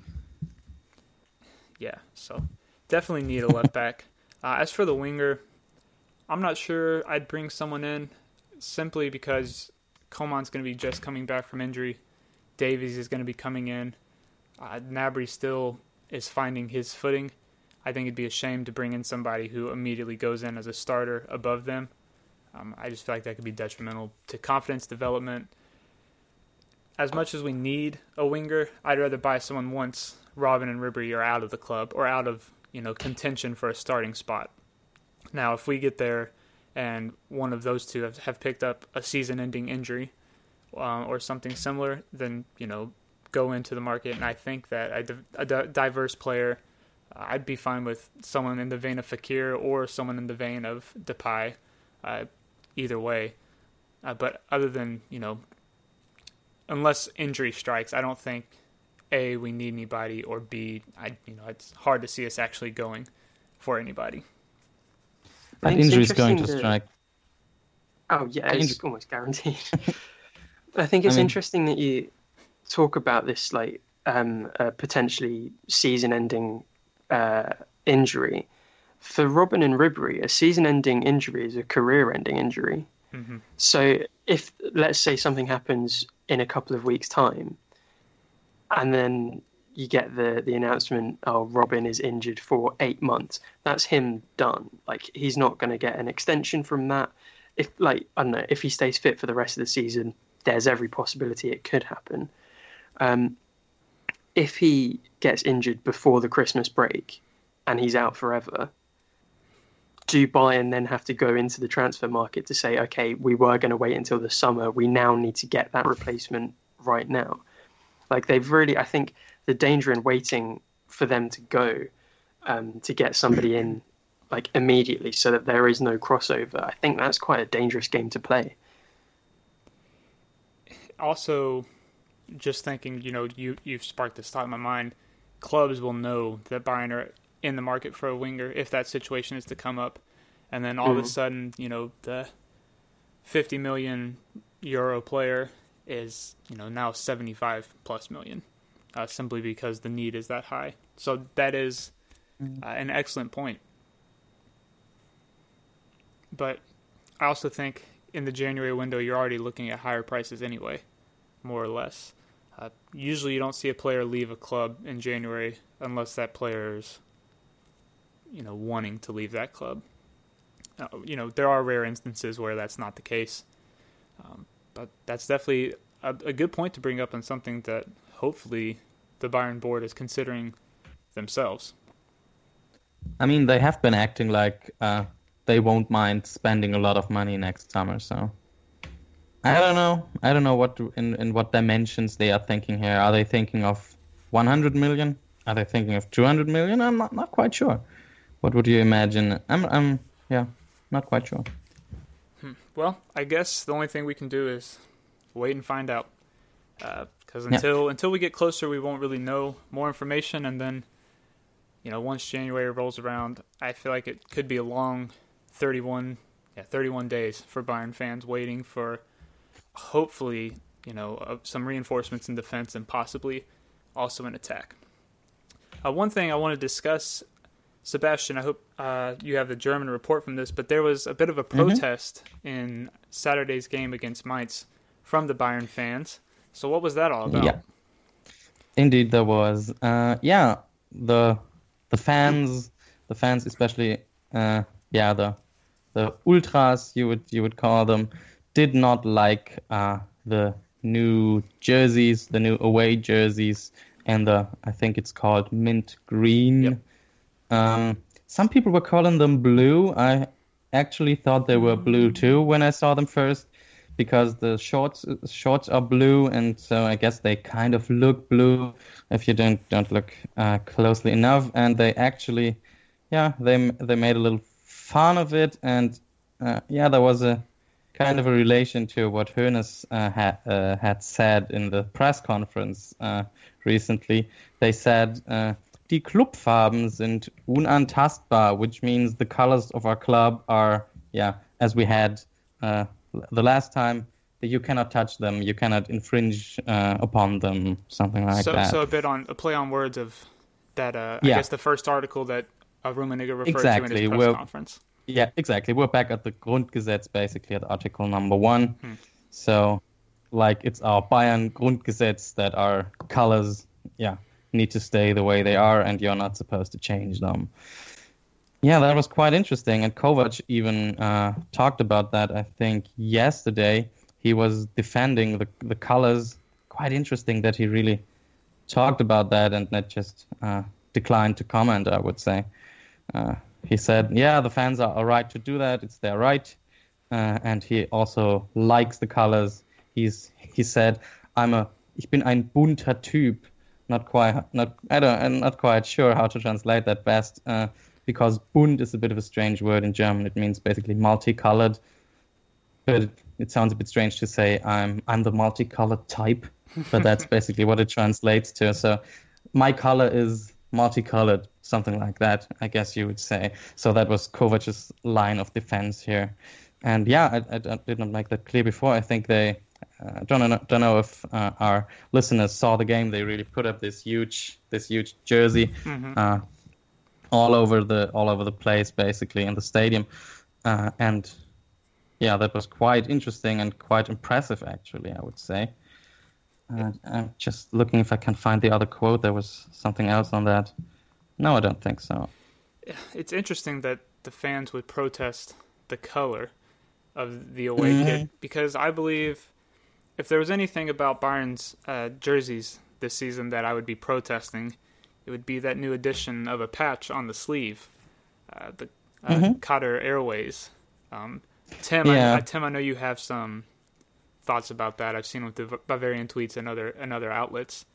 Yeah, so definitely need a left back. Uh, as for the winger, I'm not sure I'd bring someone in simply because Coman's going to be just coming back from injury. Davies is going to be coming in. Uh, Gnabry still is finding his footing. I think it'd be a shame to bring in somebody who immediately goes in as a starter above them. Um, I just feel like that could be detrimental to confidence development. As much as we need a winger, I'd rather buy someone once Robben and Ribery are out of the club or out of you know contention for a starting spot. Now, if we get there and one of those two have, have picked up a season-ending injury uh, or something similar, then you know go into the market. And I think that a, a diverse player, uh, I'd be fine with someone in the vein of Fekir or someone in the vein of Depay. Uh, either way, uh, but other than you know, unless injury strikes, I don't think a we need anybody or b I you know it's hard to see us actually going for anybody. I That injury is going to interesting that- strike. Oh yeah, I it's think- almost guaranteed. I think it's I mean- interesting that you talk about this like um, uh, potentially season-ending uh, injury. For Robben and Ribery, a season-ending injury is a career-ending injury. hmm So if let's say something happens in a couple of weeks' time, and then you get the the announcement, oh, Robben is injured for eight months. That's him done. Like he's not going to get an extension from that. If like I don't know, if he stays fit for the rest of the season, there's every possibility it could happen. Um, if he gets injured before the Christmas break and he's out forever, do Bayern then have to go into the transfer market to say, okay, we were going to wait until the summer. We now need to get that replacement right now. Like they've really, I think, the danger in waiting for them to go um, to get somebody in like immediately, so that there is no crossover. I think that's quite a dangerous game to play. Also, just thinking, you know, you you've sparked this thought in my mind. Clubs will know that Bayern are in the market for a winger if that situation is to come up, and then all of a Mhm. sudden, you know, the fifty million euro player is you know now seventy five plus million, uh, simply because the need is that high. So that is uh, an excellent point. But I also think in the January window, you're already looking at higher prices anyway, more or less. Uh, usually, you don't see a player leave a club in January unless that player is, you know, wanting to leave that club. Uh, you know, there are rare instances where that's not the case, um, but that's definitely a, a good point to bring up and something that hopefully the Bayern board is considering themselves. I mean, they have been acting like uh, they won't mind spending a lot of money next summer. So I don't know. I don't know what in in what dimensions they are thinking here. Are they thinking of 100 million? Are they thinking of 200 million? I'm not, not quite sure. What would you imagine? I'm I'm yeah, not quite sure. Well, I guess the only thing we can do is wait and find out. Because Yeah. until until we get closer, we won't really know more information. And then, you know, once January rolls around, I feel like it could be a long, thirty-one, yeah, thirty-one days for Bayern fans waiting for, hopefully, you know, uh, some reinforcements in defense and possibly also an attack. Uh, one thing I want to discuss, Sebastian. I hope uh, you have the German report from this, but there was a bit of a Mm-hmm. protest in Saturday's game against Mainz from the Bayern fans. So what was that all about? Yeah. Indeed, there was. Uh, yeah, the the fans, the fans, especially, uh, yeah, the the ultras, you would you would call them, did not like uh, the new jerseys, the new away jerseys, and the I think it's called mint green. Yep. Um, some people were calling them blue. I actually thought they were blue too when I saw them first because the shorts shorts are blue, and so I guess they kind of look blue if you don't don't look uh, closely enough. And they actually, yeah, they they made a little fun of it, and uh, yeah, there was a kind of a relation to what Hoeneß uh, had uh, had said in the press conference uh, recently. They said. Die Clubfarben sind unantastbar, which means the colors of our club are, yeah, as we had uh, the last time, that you cannot touch them, you cannot infringe uh, upon them, something like so, that. so a bit on a play on words of that. Uh, I Yeah. guess the first article that uh, Rummenigge referred to in Exactly, his press well- conference. Yeah, exactly. We're back at the Grundgesetz, basically at Article number one. So, like, it's our Bayern Grundgesetz that our colors, yeah, need to stay the way they are, and you're not supposed to change them. Yeah, that was quite interesting. And Kovac even uh, talked about that, I think, yesterday. He was defending the, the colors. Quite interesting that he really talked about that and not just uh, declined to comment, I would say. Uh, he said, yeah, the fans are all right to do that. It's their right. Uh, and he also likes the colors. He's, he said, I'm a, ich bin ein bunter Typ. Not quite, not, I don't, I'm not quite sure how to translate that best, uh, because bunt is a bit of a strange word in German. It means basically multicolored, but it, it sounds a bit strange to say I'm, I'm the multicolored type, but that's basically what it translates to. So my color is multicolored, something like that, I guess you would say. So that was Kovac's line of defense here. And yeah, I, I, I did not make that clear before. I think they, uh, don't know, don't know if uh, our listeners saw the game. They really put up this huge, this huge jersey, uh, all over the, all over the place, basically in the stadium, uh, and yeah, that was quite interesting and quite impressive, actually. I would say. Uh, I'm just looking if I can find the other quote. There was something else on that. No, I don't think so. It's interesting that the fans would protest the color of the away Mhm. kit because I believe if there was anything about Bayern's uh, jerseys this season that I would be protesting, it would be that new addition of a patch on the sleeve, uh, the uh, Mhm. Qatar Airways. Um, Tim, Yeah. I, I, Tim, I know you have some thoughts about that. I've seen with the Bavarian tweets and other and other outlets.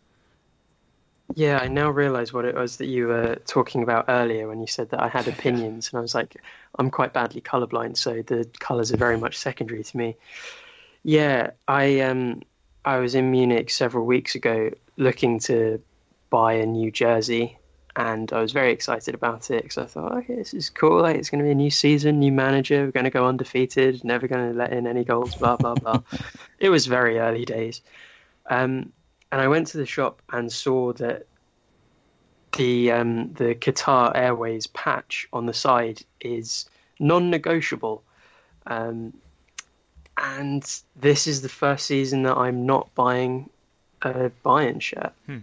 Yeah, I now realize what it was that you were talking about earlier when you said that I had opinions, and I was like, I'm quite badly colorblind, so the colors are very much secondary to me. Yeah, I um, I was in Munich several weeks ago looking to buy a new jersey, and I was very excited about it because I thought, okay, this is cool. Like, it's going to be a new season, new manager. We're going to go undefeated, never going to let in any goals. Blah blah blah. it was very early days. Um, and I went to the shop and saw that the um, the Qatar Airways patch on the side is non-negotiable, um, and this is the first season that I'm not buying a Bayern shirt. Hmm.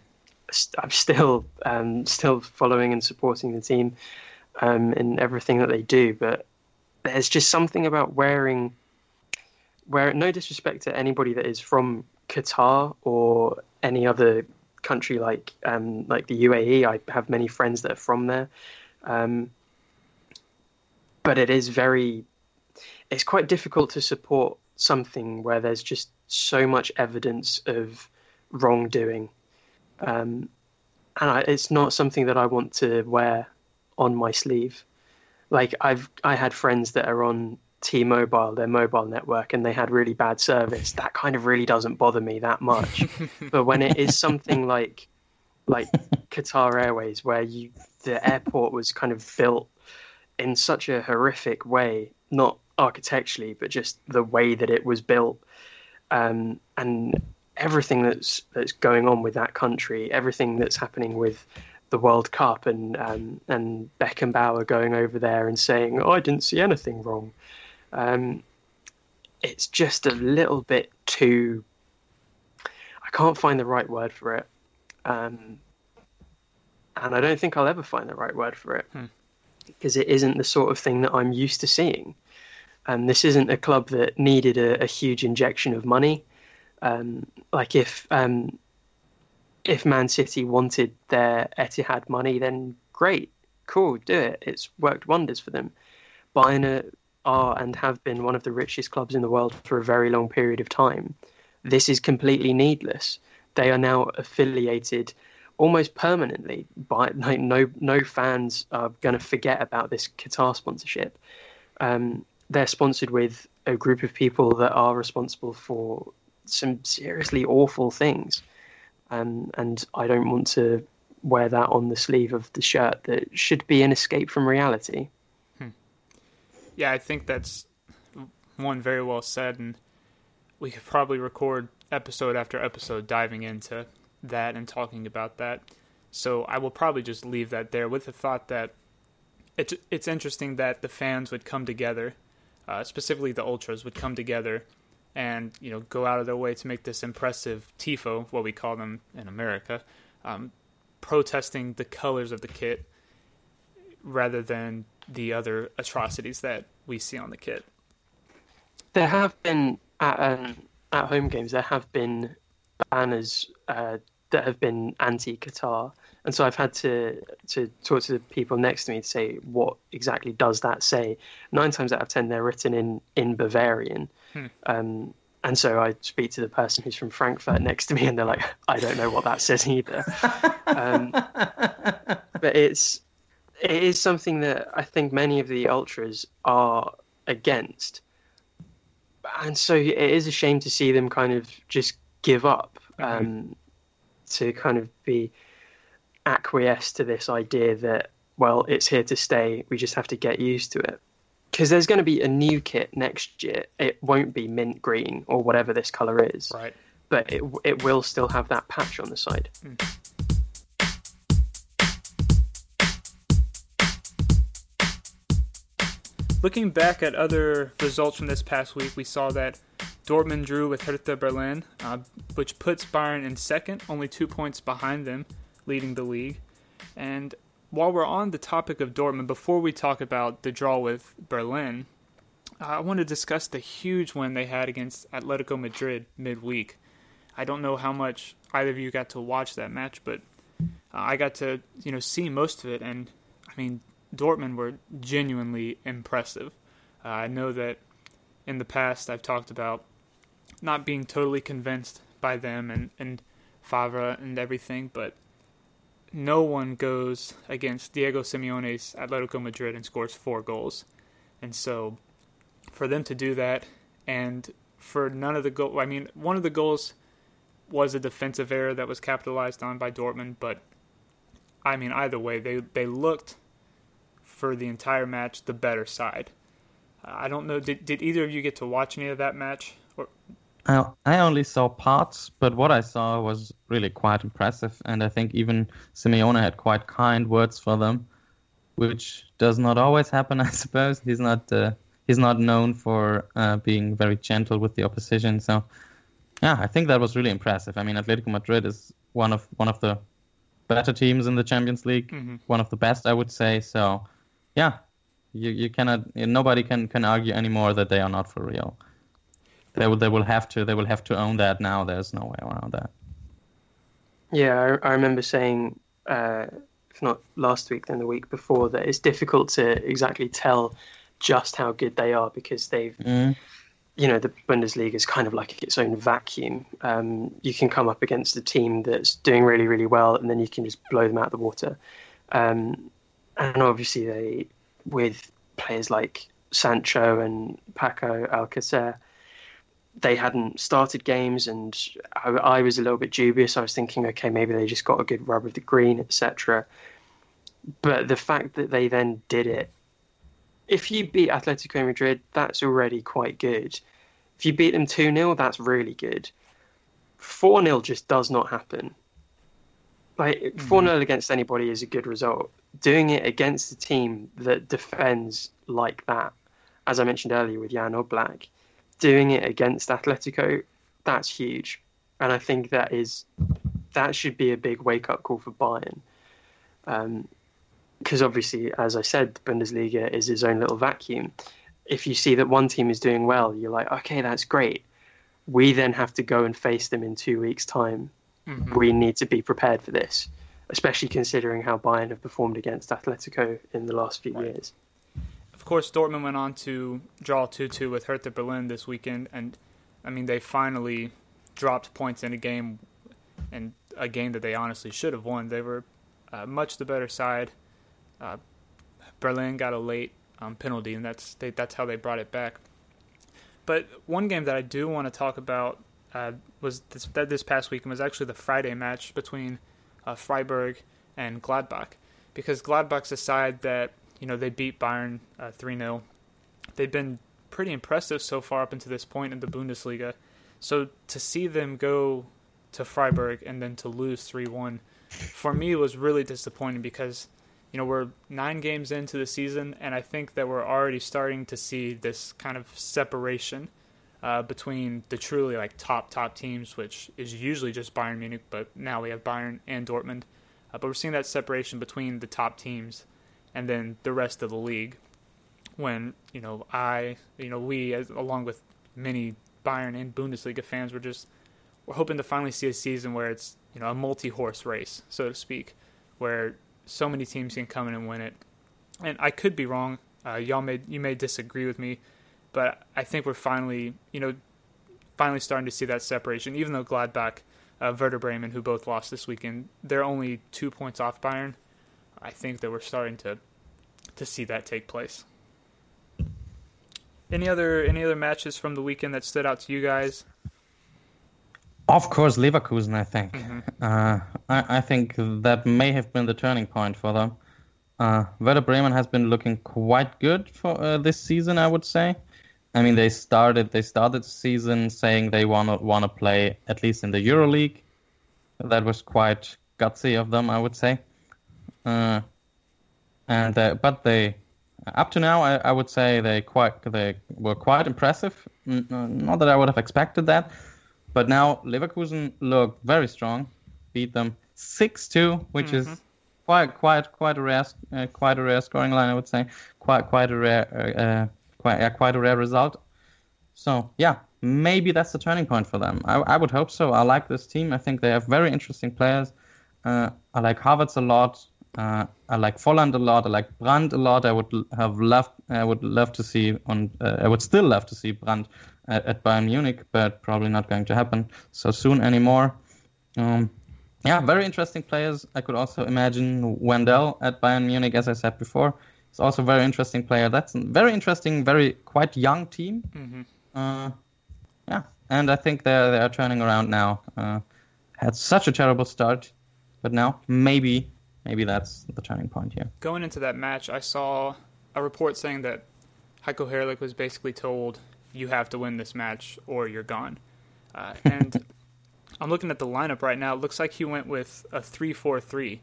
I'm still um, still following and supporting the team um, in everything that they do, but there's just something about wearing where no disrespect to anybody that is from Qatar or any other country like um, like the UAE. I have many friends that are from there, um, but it is very. It's quite difficult to support something where there's just so much evidence of wrongdoing, um, and I, it's not something that I want to wear on my sleeve. Like I've I had friends that are on T-Mobile, their mobile network, and they had really bad service. That kind of really doesn't bother me that much. but when it is something like like Qatar Airways, where you the airport was kind of built in such a horrific way, not architecturally, but just the way that it was built, um, and everything that's that's going on with that country, everything that's happening with the World Cup and um, and Beckenbauer going over there and saying, "Oh, I didn't see anything wrong." Um, it's just a little bit too. I can't find the right word for it, um, and I don't think I'll ever find the right word for it Hmm. because it isn't the sort of thing that I'm used to seeing. And this isn't a club that needed a, a huge injection of money. Um, like if um, if Man City wanted their Etihad money, then great, cool, do it. It's worked wonders for them. Bayern are and have been one of the richest clubs in the world for a very long period of time. This is completely needless. They are now affiliated almost permanently by like no no fans are going to forget about this Qatar sponsorship. Um, they're sponsored with a group of people that are responsible for some seriously awful things um, and I don't want to wear that on the sleeve of the shirt that should be an escape from reality. Yeah, I think that's one very well said, and we could probably record episode after episode diving into that and talking about that. So I will probably just leave that there with the thought that it's it's interesting that the fans would come together, uh, specifically the ultras would come together, and you know go out of their way to make this impressive tifo, what we call them in America, um, protesting the colors of the kit rather than the other atrocities that we see on the kit. There have been at um, at home games. There have been banners uh, that have been anti-Qatar, and so I've had to to talk to the people next to me to say what exactly does that say. Nine times out of ten, they're written in in Bavarian. Hmm. Um, and so I speak to the person who's from Frankfurt next to me, and they're like, "I don't know what that says either." um, but it's it is something that I think many of the ultras are against, and so it is a shame to see them kind of just give up um, to kind of be acquiesce to this idea that well, it's here to stay. We just have to get used to it. Because there's going to be a new kit next year. It won't be mint green or whatever this color is, Right. but it it will still have that patch on the side. Hmm. Looking back at other results from this past week, we saw that Dortmund drew with Hertha Berlin, uh, which puts Bayern in second, only two points behind them, leading the league. And while we're on the topic of Dortmund, before we talk about the draw with Berlin, I want to discuss the huge win they had against Atletico Madrid midweek. I don't know how much either of you got to watch that match, but uh, I got to you know see most of it, and I mean Dortmund were genuinely impressive. Uh, I know that in the past I've talked about not being totally convinced by them and and Favre and everything, but no one goes against Diego Simeone's Atletico Madrid and scores four goals, and so for them to do that and for none of the goal, I mean one of the goals was a defensive error that was capitalized on by Dortmund, but I mean either way they they looked for the entire match the better side. I don't know. Did did either of you get to watch any of that match? I, I only saw parts, but what I saw was really quite impressive, and I think even Simeone had quite kind words for them, which does not always happen, I suppose. He's not uh, he's not known for uh, being very gentle with the opposition, so yeah, I think that was really impressive. I mean, Atletico Madrid is one of one of the better teams in the Champions League, Mhm. one of the best, I would say. So, yeah, you you cannot nobody can can argue anymore that they are not for real. They will they will have to they will have to own that now. There's no way around that. Yeah, I, I remember saying, uh, if not last week, then the week before, that it's difficult to exactly tell just how good they are because they've, Mm. you know, the Bundesliga is kind of like its own vacuum. Um, you can come up against a team that's doing really, really well, and then you can just blow them out of the water. Um, and obviously, they with players like Sancho and Paco Alcacer, they hadn't started games, and I, I was a little bit dubious. I was thinking, okay, maybe they just got a good rub of the green, etc. But the fact that they then did it, if you beat Atletico Madrid, that's already quite good. If you beat them 2 0, that's really good. 4 0 just does not happen. like mm-hmm. 4 0 against anybody is a good result. Doing it against a team that defends like that, as I mentioned earlier with Jan Oblak, doing it against Atletico, that's huge. And I think that is that should be a big wake up call for Bayern. Um, because obviously, as I said, the Bundesliga is his own little vacuum. If you see that one team is doing well, you're like, okay, that's great. We then have to go and face them in two weeks' time. Mm-hmm. We need to be prepared for this, especially considering how Bayern have performed against Atletico in the last few years. Of course, Dortmund went on to draw 2 2 with Hertha Berlin this weekend, and I mean, they finally dropped points in a game, and a game that they honestly should have won. They were uh, much the better side. Uh, Berlin got a late um, penalty, and that's they, that's how they brought it back. But one game that I do want to talk about uh, was this, that this past weekend was actually the Friday match between uh, Freiburg and Gladbach, because Gladbach's a side that you know they beat Bayern uh, three 0 They've been pretty impressive so far up until this point in the Bundesliga. So to see them go to Freiburg and then to lose three one, for me was really disappointing because you know we're nine games into the season and I think that we're already starting to see this kind of separation uh, between the truly like top top teams, which is usually just Bayern Munich, but now we have Bayern and Dortmund. Uh, but we're seeing that separation between the top teams and then the rest of the league. When you know I, you know we, as, along with many Bayern and Bundesliga fans, we're just we're hoping to finally see a season where it's you know a multi-horse race, so to speak, where so many teams can come in and win it. And I could be wrong. Uh, y'all may you may disagree with me, but I think we're finally you know finally starting to see that separation. Even though Gladbach, uh, Werder Bremen, who both lost this weekend, they're only two points off Bayern. I think that we're starting to to see that take place. Any other any other matches from the weekend that stood out to you guys? Of course, Leverkusen. I think. Uh, I, I think that may have been the turning point for them. Uh, Werder Bremen has been looking quite good for uh, this season. I would say. I mean, they started they started the season saying they want to want to play at least in the EuroLeague. That was quite gutsy of them, I would say. Uh, and uh, but they up to now, I, I would say they quite they were quite impressive. Not that I would have expected that, but now Leverkusen looked very strong, beat them six two, which is quite quite quite a rare uh, quite a rare scoring line, I would say. Quite quite a rare uh, uh, quite quite a rare result. So yeah, maybe that's the turning point for them. I, I would hope so. I like this team. I think they have very interesting players. Uh, I like Havertz a lot. Uh, I like Volland a lot. I like Brandt a lot. I would have loved. I would love to see on. Uh, I would still love to see Brandt at, at Bayern Munich, but probably not going to happen so soon anymore. Um, yeah, very interesting players. I could also imagine Wendell at Bayern Munich, as I said before. He's also a very interesting player. That's a very interesting, very quite young team. Uh, yeah, and I think they're they are turning around now. Uh, had such a terrible start, but now maybe maybe that's the turning point here. Going into that match, I saw a report saying that Heiko Herrlich was basically told, "You have to win this match, or you're gone." Uh, and I'm looking at the lineup right now. It looks like he went with a 3-4-3,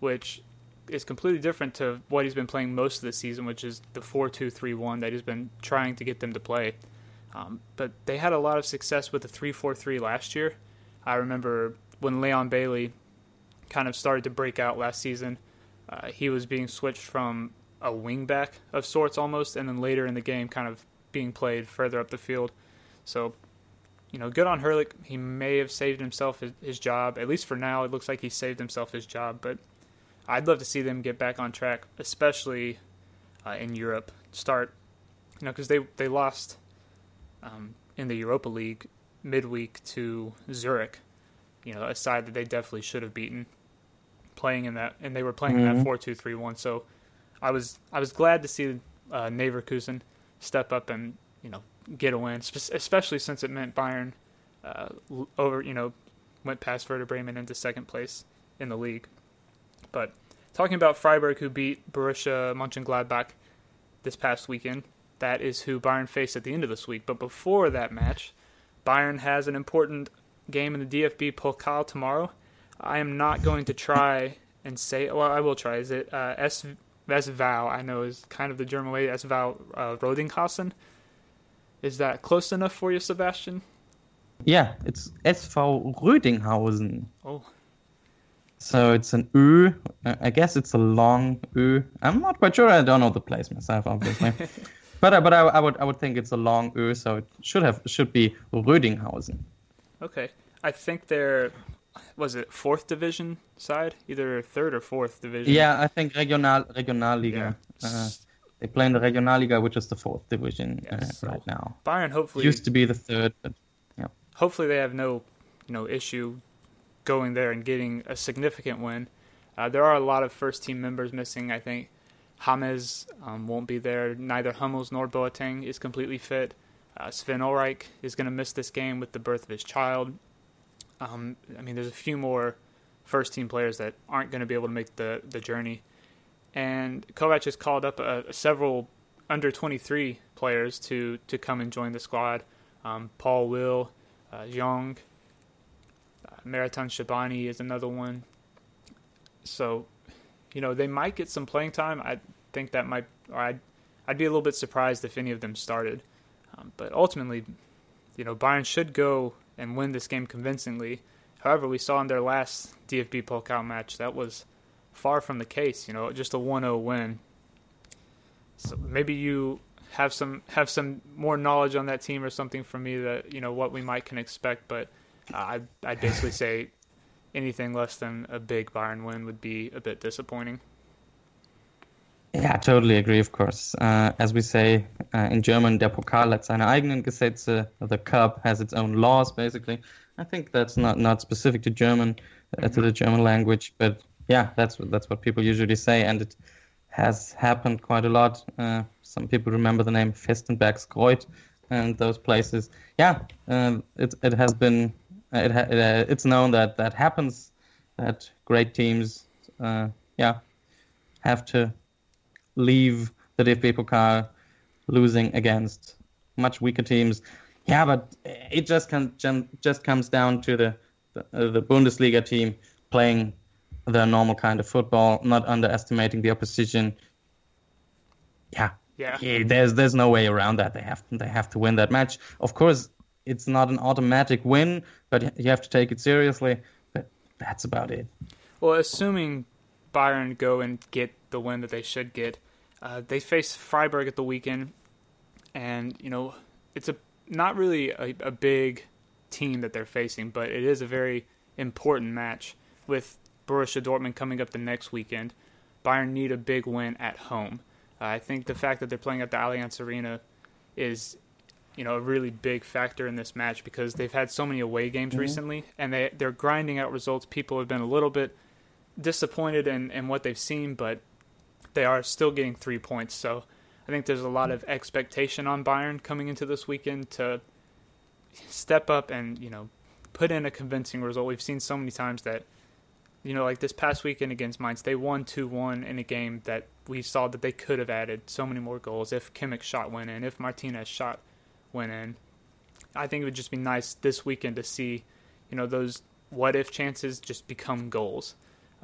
which is completely different to what he's been playing most of the season, which is the 4-2-3-1 that he's been trying to get them to play. Um, but they had a lot of success with the 3-4-3 last year. I remember when Leon Bailey kind of started to break out last season. Uh, he was being switched from a wingback of sorts almost, and then later in the game, kind of being played further up the field. So, you know, good on Herrlich. He may have saved himself his, his job. At least for now, it looks like he saved himself his job. But I'd love to see them get back on track, especially uh, in Europe. Start, you know, because they they lost um, in the Europa League midweek to Zurich. You know, a side that they definitely should have beaten, playing in that, and they were playing in that four two three one. So, I was I was glad to see uh, Leverkusen step up and you know get a win, especially since it meant Bayern uh, over you know went past Werder Bremen into second place in the league. But talking about Freiburg, who beat Borussia Mönchengladbach this past weekend, that is who Bayern faced at the end of this week. But before that match, Bayern has an important game in the DFB Pokal tomorrow I am not going to try and say. Well, I will try. Is it uh, S Vesval? I know is kind of the German way. Esval uh, Rodinghausen. Is that close enough for you, Sebastian? Yeah, it's SV Rödinghausen. Oh, So it's an Ö. Uh, I guess it's a long Ö. I'm not quite sure. I don't know the place myself, obviously. but uh, but I, I would I would think it's a long Ö, so it should have should be Rödinghausen. Okay. I think they're was it fourth division side, either third or fourth division. Yeah, I think Regional Regionalliga. Yeah. Uh, they play in the Regionalliga, which is the fourth division Yeah, uh, so- right now. Bayern hopefully Used to be the third, but yeah. hopefully they have no no issue going there and getting a significant win. Uh, there are a lot of first team members missing. I think James um, won't be there. Neither Hummels nor Boateng is completely fit. Uh, Sven Ulreich is going to miss this game with the birth of his child. Um, I mean, there's a few more first team players that aren't going to be able to make the, the journey. And Kovac has called up uh, several under 23 players to, to come and join the squad. Um, Paul Will, uh, Young, uh, Shabani is another one. So, you know, they might get some playing time. I think that might, or I'd, I'd be a little bit surprised if any of them started. Um, but ultimately, you know, Bayern should go and win this game convincingly. However, we saw in their last DFB Pokal match that was far from the case. You know, just a 1-0 win. So maybe you have some have some more knowledge on that team or something from me that you know what we might can expect. But uh, I I'd basically say anything less than a big Bayern win would be a bit disappointing. Yeah, totally agree, of course. Uh, as we say uh, in German, der Pokal hat seine eigenen Gesetze. The cup has its own laws, basically. I think that's not, not specific to German, uh, to the German language, but yeah, that's that's what people usually say, and it has happened quite a lot. Uh, some people remember the name Vestenberg's Vestenbergsgreuth and those places. Yeah, um, it it has been it, ha- it uh, it's known that that happens, that great teams, uh, yeah, have to leave the DFB Pokal losing against much weaker teams. Yeah, but it just can, just comes down to the the, uh, the Bundesliga team playing their normal kind of football, not underestimating the opposition. Yeah, Yeah. yeah, there's there's no way around that. They have they have to win that match. Of course, it's not an automatic win, but you have to take it seriously. But that's about it. Well, assuming Bayern go and get the win that they should get, uh, they face Freiburg at the weekend, and you know it's a not really a, a big team that they're facing, but it is a very important match with Borussia Dortmund coming up the next weekend. Bayern need a big win at home. Uh, I think the fact that they're playing at the Allianz Arena is, you know, a really big factor in this match because they've had so many away games recently, and they they're grinding out results. People have been a little bit disappointed in, in what they've seen, but they are still getting three points. So I think there's a lot of expectation on Bayern coming into this weekend to step up and you know put in a convincing result. We've seen so many times that you know like this past weekend against Mainz, they won two one in a game that we saw that they could have added so many more goals if Kimmich's shot went in, if Martinez shot went in. I think it would just be nice this weekend to see you know those what if chances just become goals,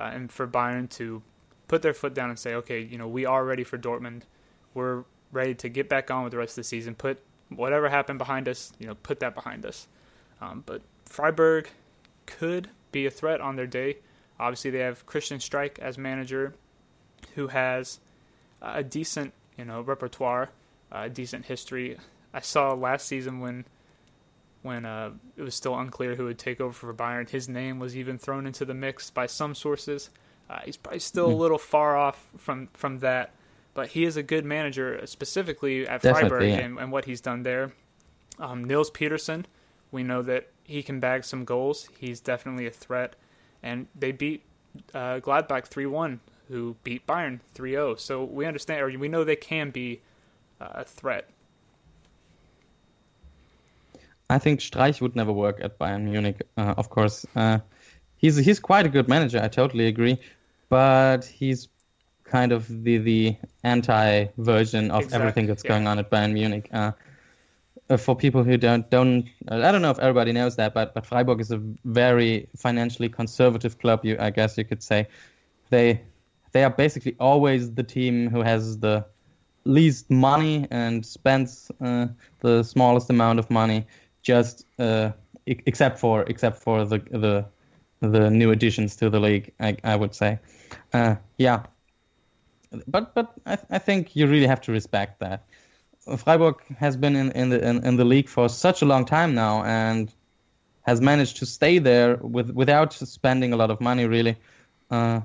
uh, and for Bayern to put their foot down and say, okay, you know we are ready for Dortmund. We're ready to get back on with the rest of the season. Put whatever happened behind us, you know, put that behind us. Um, but Freiburg could be a threat on their day. Obviously, they have Christian Streich as manager, who has a decent, you know, repertoire, a decent history. I saw last season when, when uh, it was still unclear who would take over for Bayern, his name was even thrown into the mix by some sources. Uh, he's probably still a little far off from from that but he is a good manager, specifically at Definitely, Freiburg yeah. and, and what he's done there. Um, Nils Petersen, we know that he can bag some goals. He's definitely a threat, and they beat uh, Gladbach three one, who beat Bayern 3-0. So we understand, or we know they can be uh, a threat. I think Streich would never work at Bayern Munich. Uh, of course, uh, he's he's quite a good manager. I totally agree, but he's kind of the the anti version of Exactly, everything that's yeah. going on at Bayern Munich. Uh, uh, for people who don't don't I don't know if everybody knows that, but but Freiburg is a very financially conservative club. You I guess you could say they they are basically always the team who has the least money and spends uh, the smallest amount of money, just uh, except for except for the the the new additions to the league. I, I would say, uh, yeah. But but I, I think you really have to respect that. Freiburg has been in, in the in, in the league for such a long time now and has managed to stay there with without spending a lot of money really. Uh,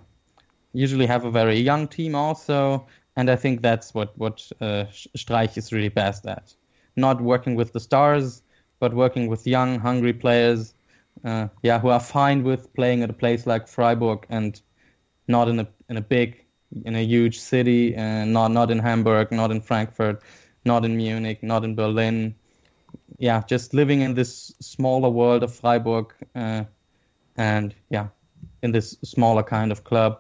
usually have a very young team also, and I think that's what what uh, Streich is really best at. Not working with the stars, but working with young, hungry players. Uh, yeah, who are fine with playing at a place like Freiburg and not in a in a big, in a huge city, and not not in Hamburg, not in Frankfurt, not in Munich, not in Berlin. Yeah, just living in this smaller world of Freiburg, uh, and yeah, in this smaller kind of club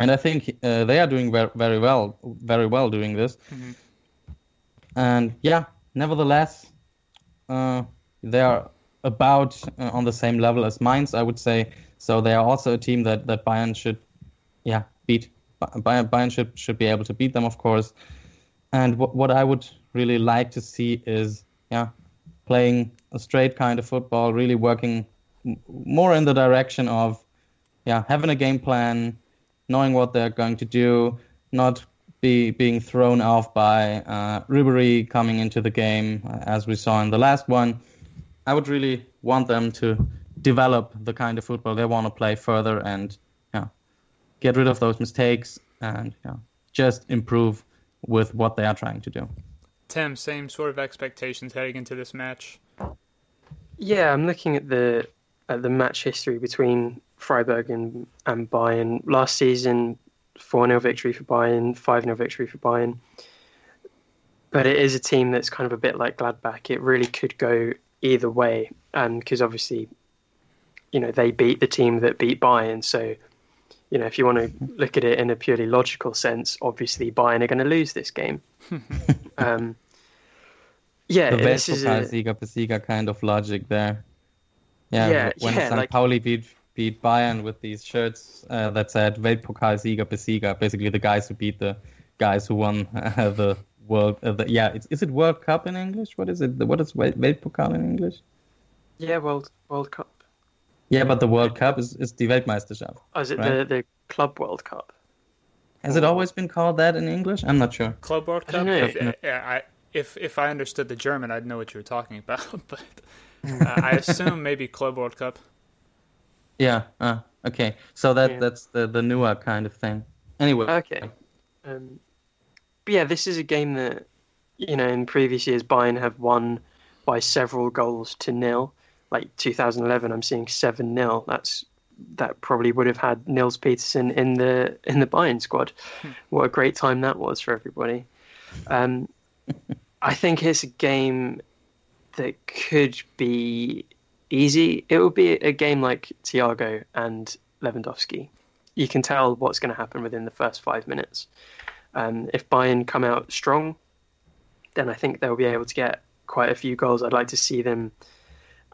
and I think uh, they are doing very, very well, very well doing this. Mm-hmm. And yeah, nevertheless, uh, they are about uh, on the same level as Mainz, I would say. So they are also a team that, that Bayern should, yeah, beat. Bayern, Bayern should should be able to beat them, of course. And what what I would really like to see is, yeah, playing a straight kind of football, really working more in the direction of, yeah, having a game plan knowing what they're going to do, not be being thrown off by uh, Ribery coming into the game, uh, as we saw in the last one. I would really want them to develop the kind of football they want to play further and yeah, get rid of those mistakes and yeah, just improve with what they are trying to do. Tim, same sort of expectations heading into this match. Yeah, I'm looking at the at the match history between Freiburg and, and Bayern. Last season, 4 0 victory for Bayern, 5 0 victory for Bayern. But it is a team that's kind of a bit like Gladbach. It really could go either way. And because obviously, you know, they beat the team that beat Bayern. So, you know, if you want to look at it in a purely logical sense, obviously Bayern are going to lose this game. um, yeah, the this is a Sieger kind of logic there. Yeah, yeah when yeah, St. Like, Pauli beat beat Bayern with these shirts uh, that said Weltpokalsieger besieger, basically the guys who beat the guys who won uh, the world. Uh, the, yeah, is it World Cup in English? What is it? What is Weltpokal in English? Yeah, World World Cup. Yeah, but the World Cup is, is die Weltmeisterschaft. Oh, is it right? the, the Club World Cup? Has it always been called that in English? I'm not sure. Club World Cup. If, yeah, I, if if I understood the German, I'd know what you were talking about. But uh, I assume maybe Club World Cup. Yeah. Uh, okay. So that yeah. that's the the newer kind of thing. Anyway. Okay. Um, but yeah, this is a game that you know in previous years Bayern have won by several goals to nil. Like 2011, I'm seeing seven nil. That's that probably would have had Nils Petersen in the in the Bayern squad. Hmm. What a great time that was for everybody. Um, I think it's a game that could be easy. It will be a game like Thiago and Lewandowski. You can tell what's going to happen within the first five minutes. Um, if Bayern come out strong, then I think they'll be able to get quite a few goals. I'd like to see them,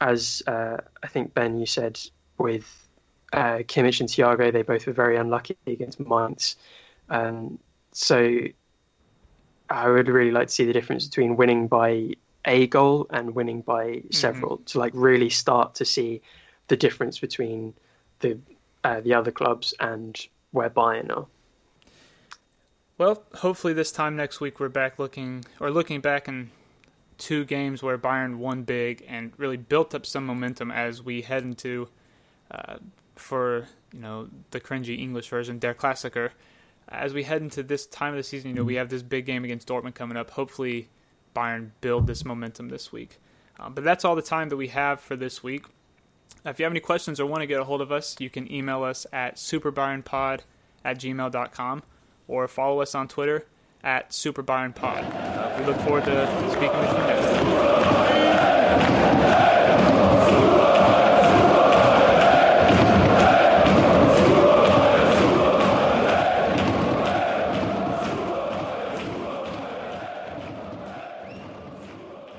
as uh, I think Ben you said with uh, Kimmich and Thiago, they both were very unlucky against Mainz. Um, so I would really like to see the difference between winning by a goal and winning by mm-hmm. several mm-hmm. to like really start to see the difference between the uh, the other clubs and where Bayern are. Well, hopefully this time next week we're back looking or looking back in two games where Bayern won big and really built up some momentum as we head into uh, for you know the cringy English version, Der Klassiker. As we head into this time of the season, you know we have this big game against Dortmund coming up. Hopefully Bayern build this momentum this week. Um, but that's all the time that we have for this week. If you have any questions or want to get a hold of us, you can email us at superbayernpod at gmail.com or follow us on Twitter at superbayernpod. Uh, we look forward to speaking with you next time.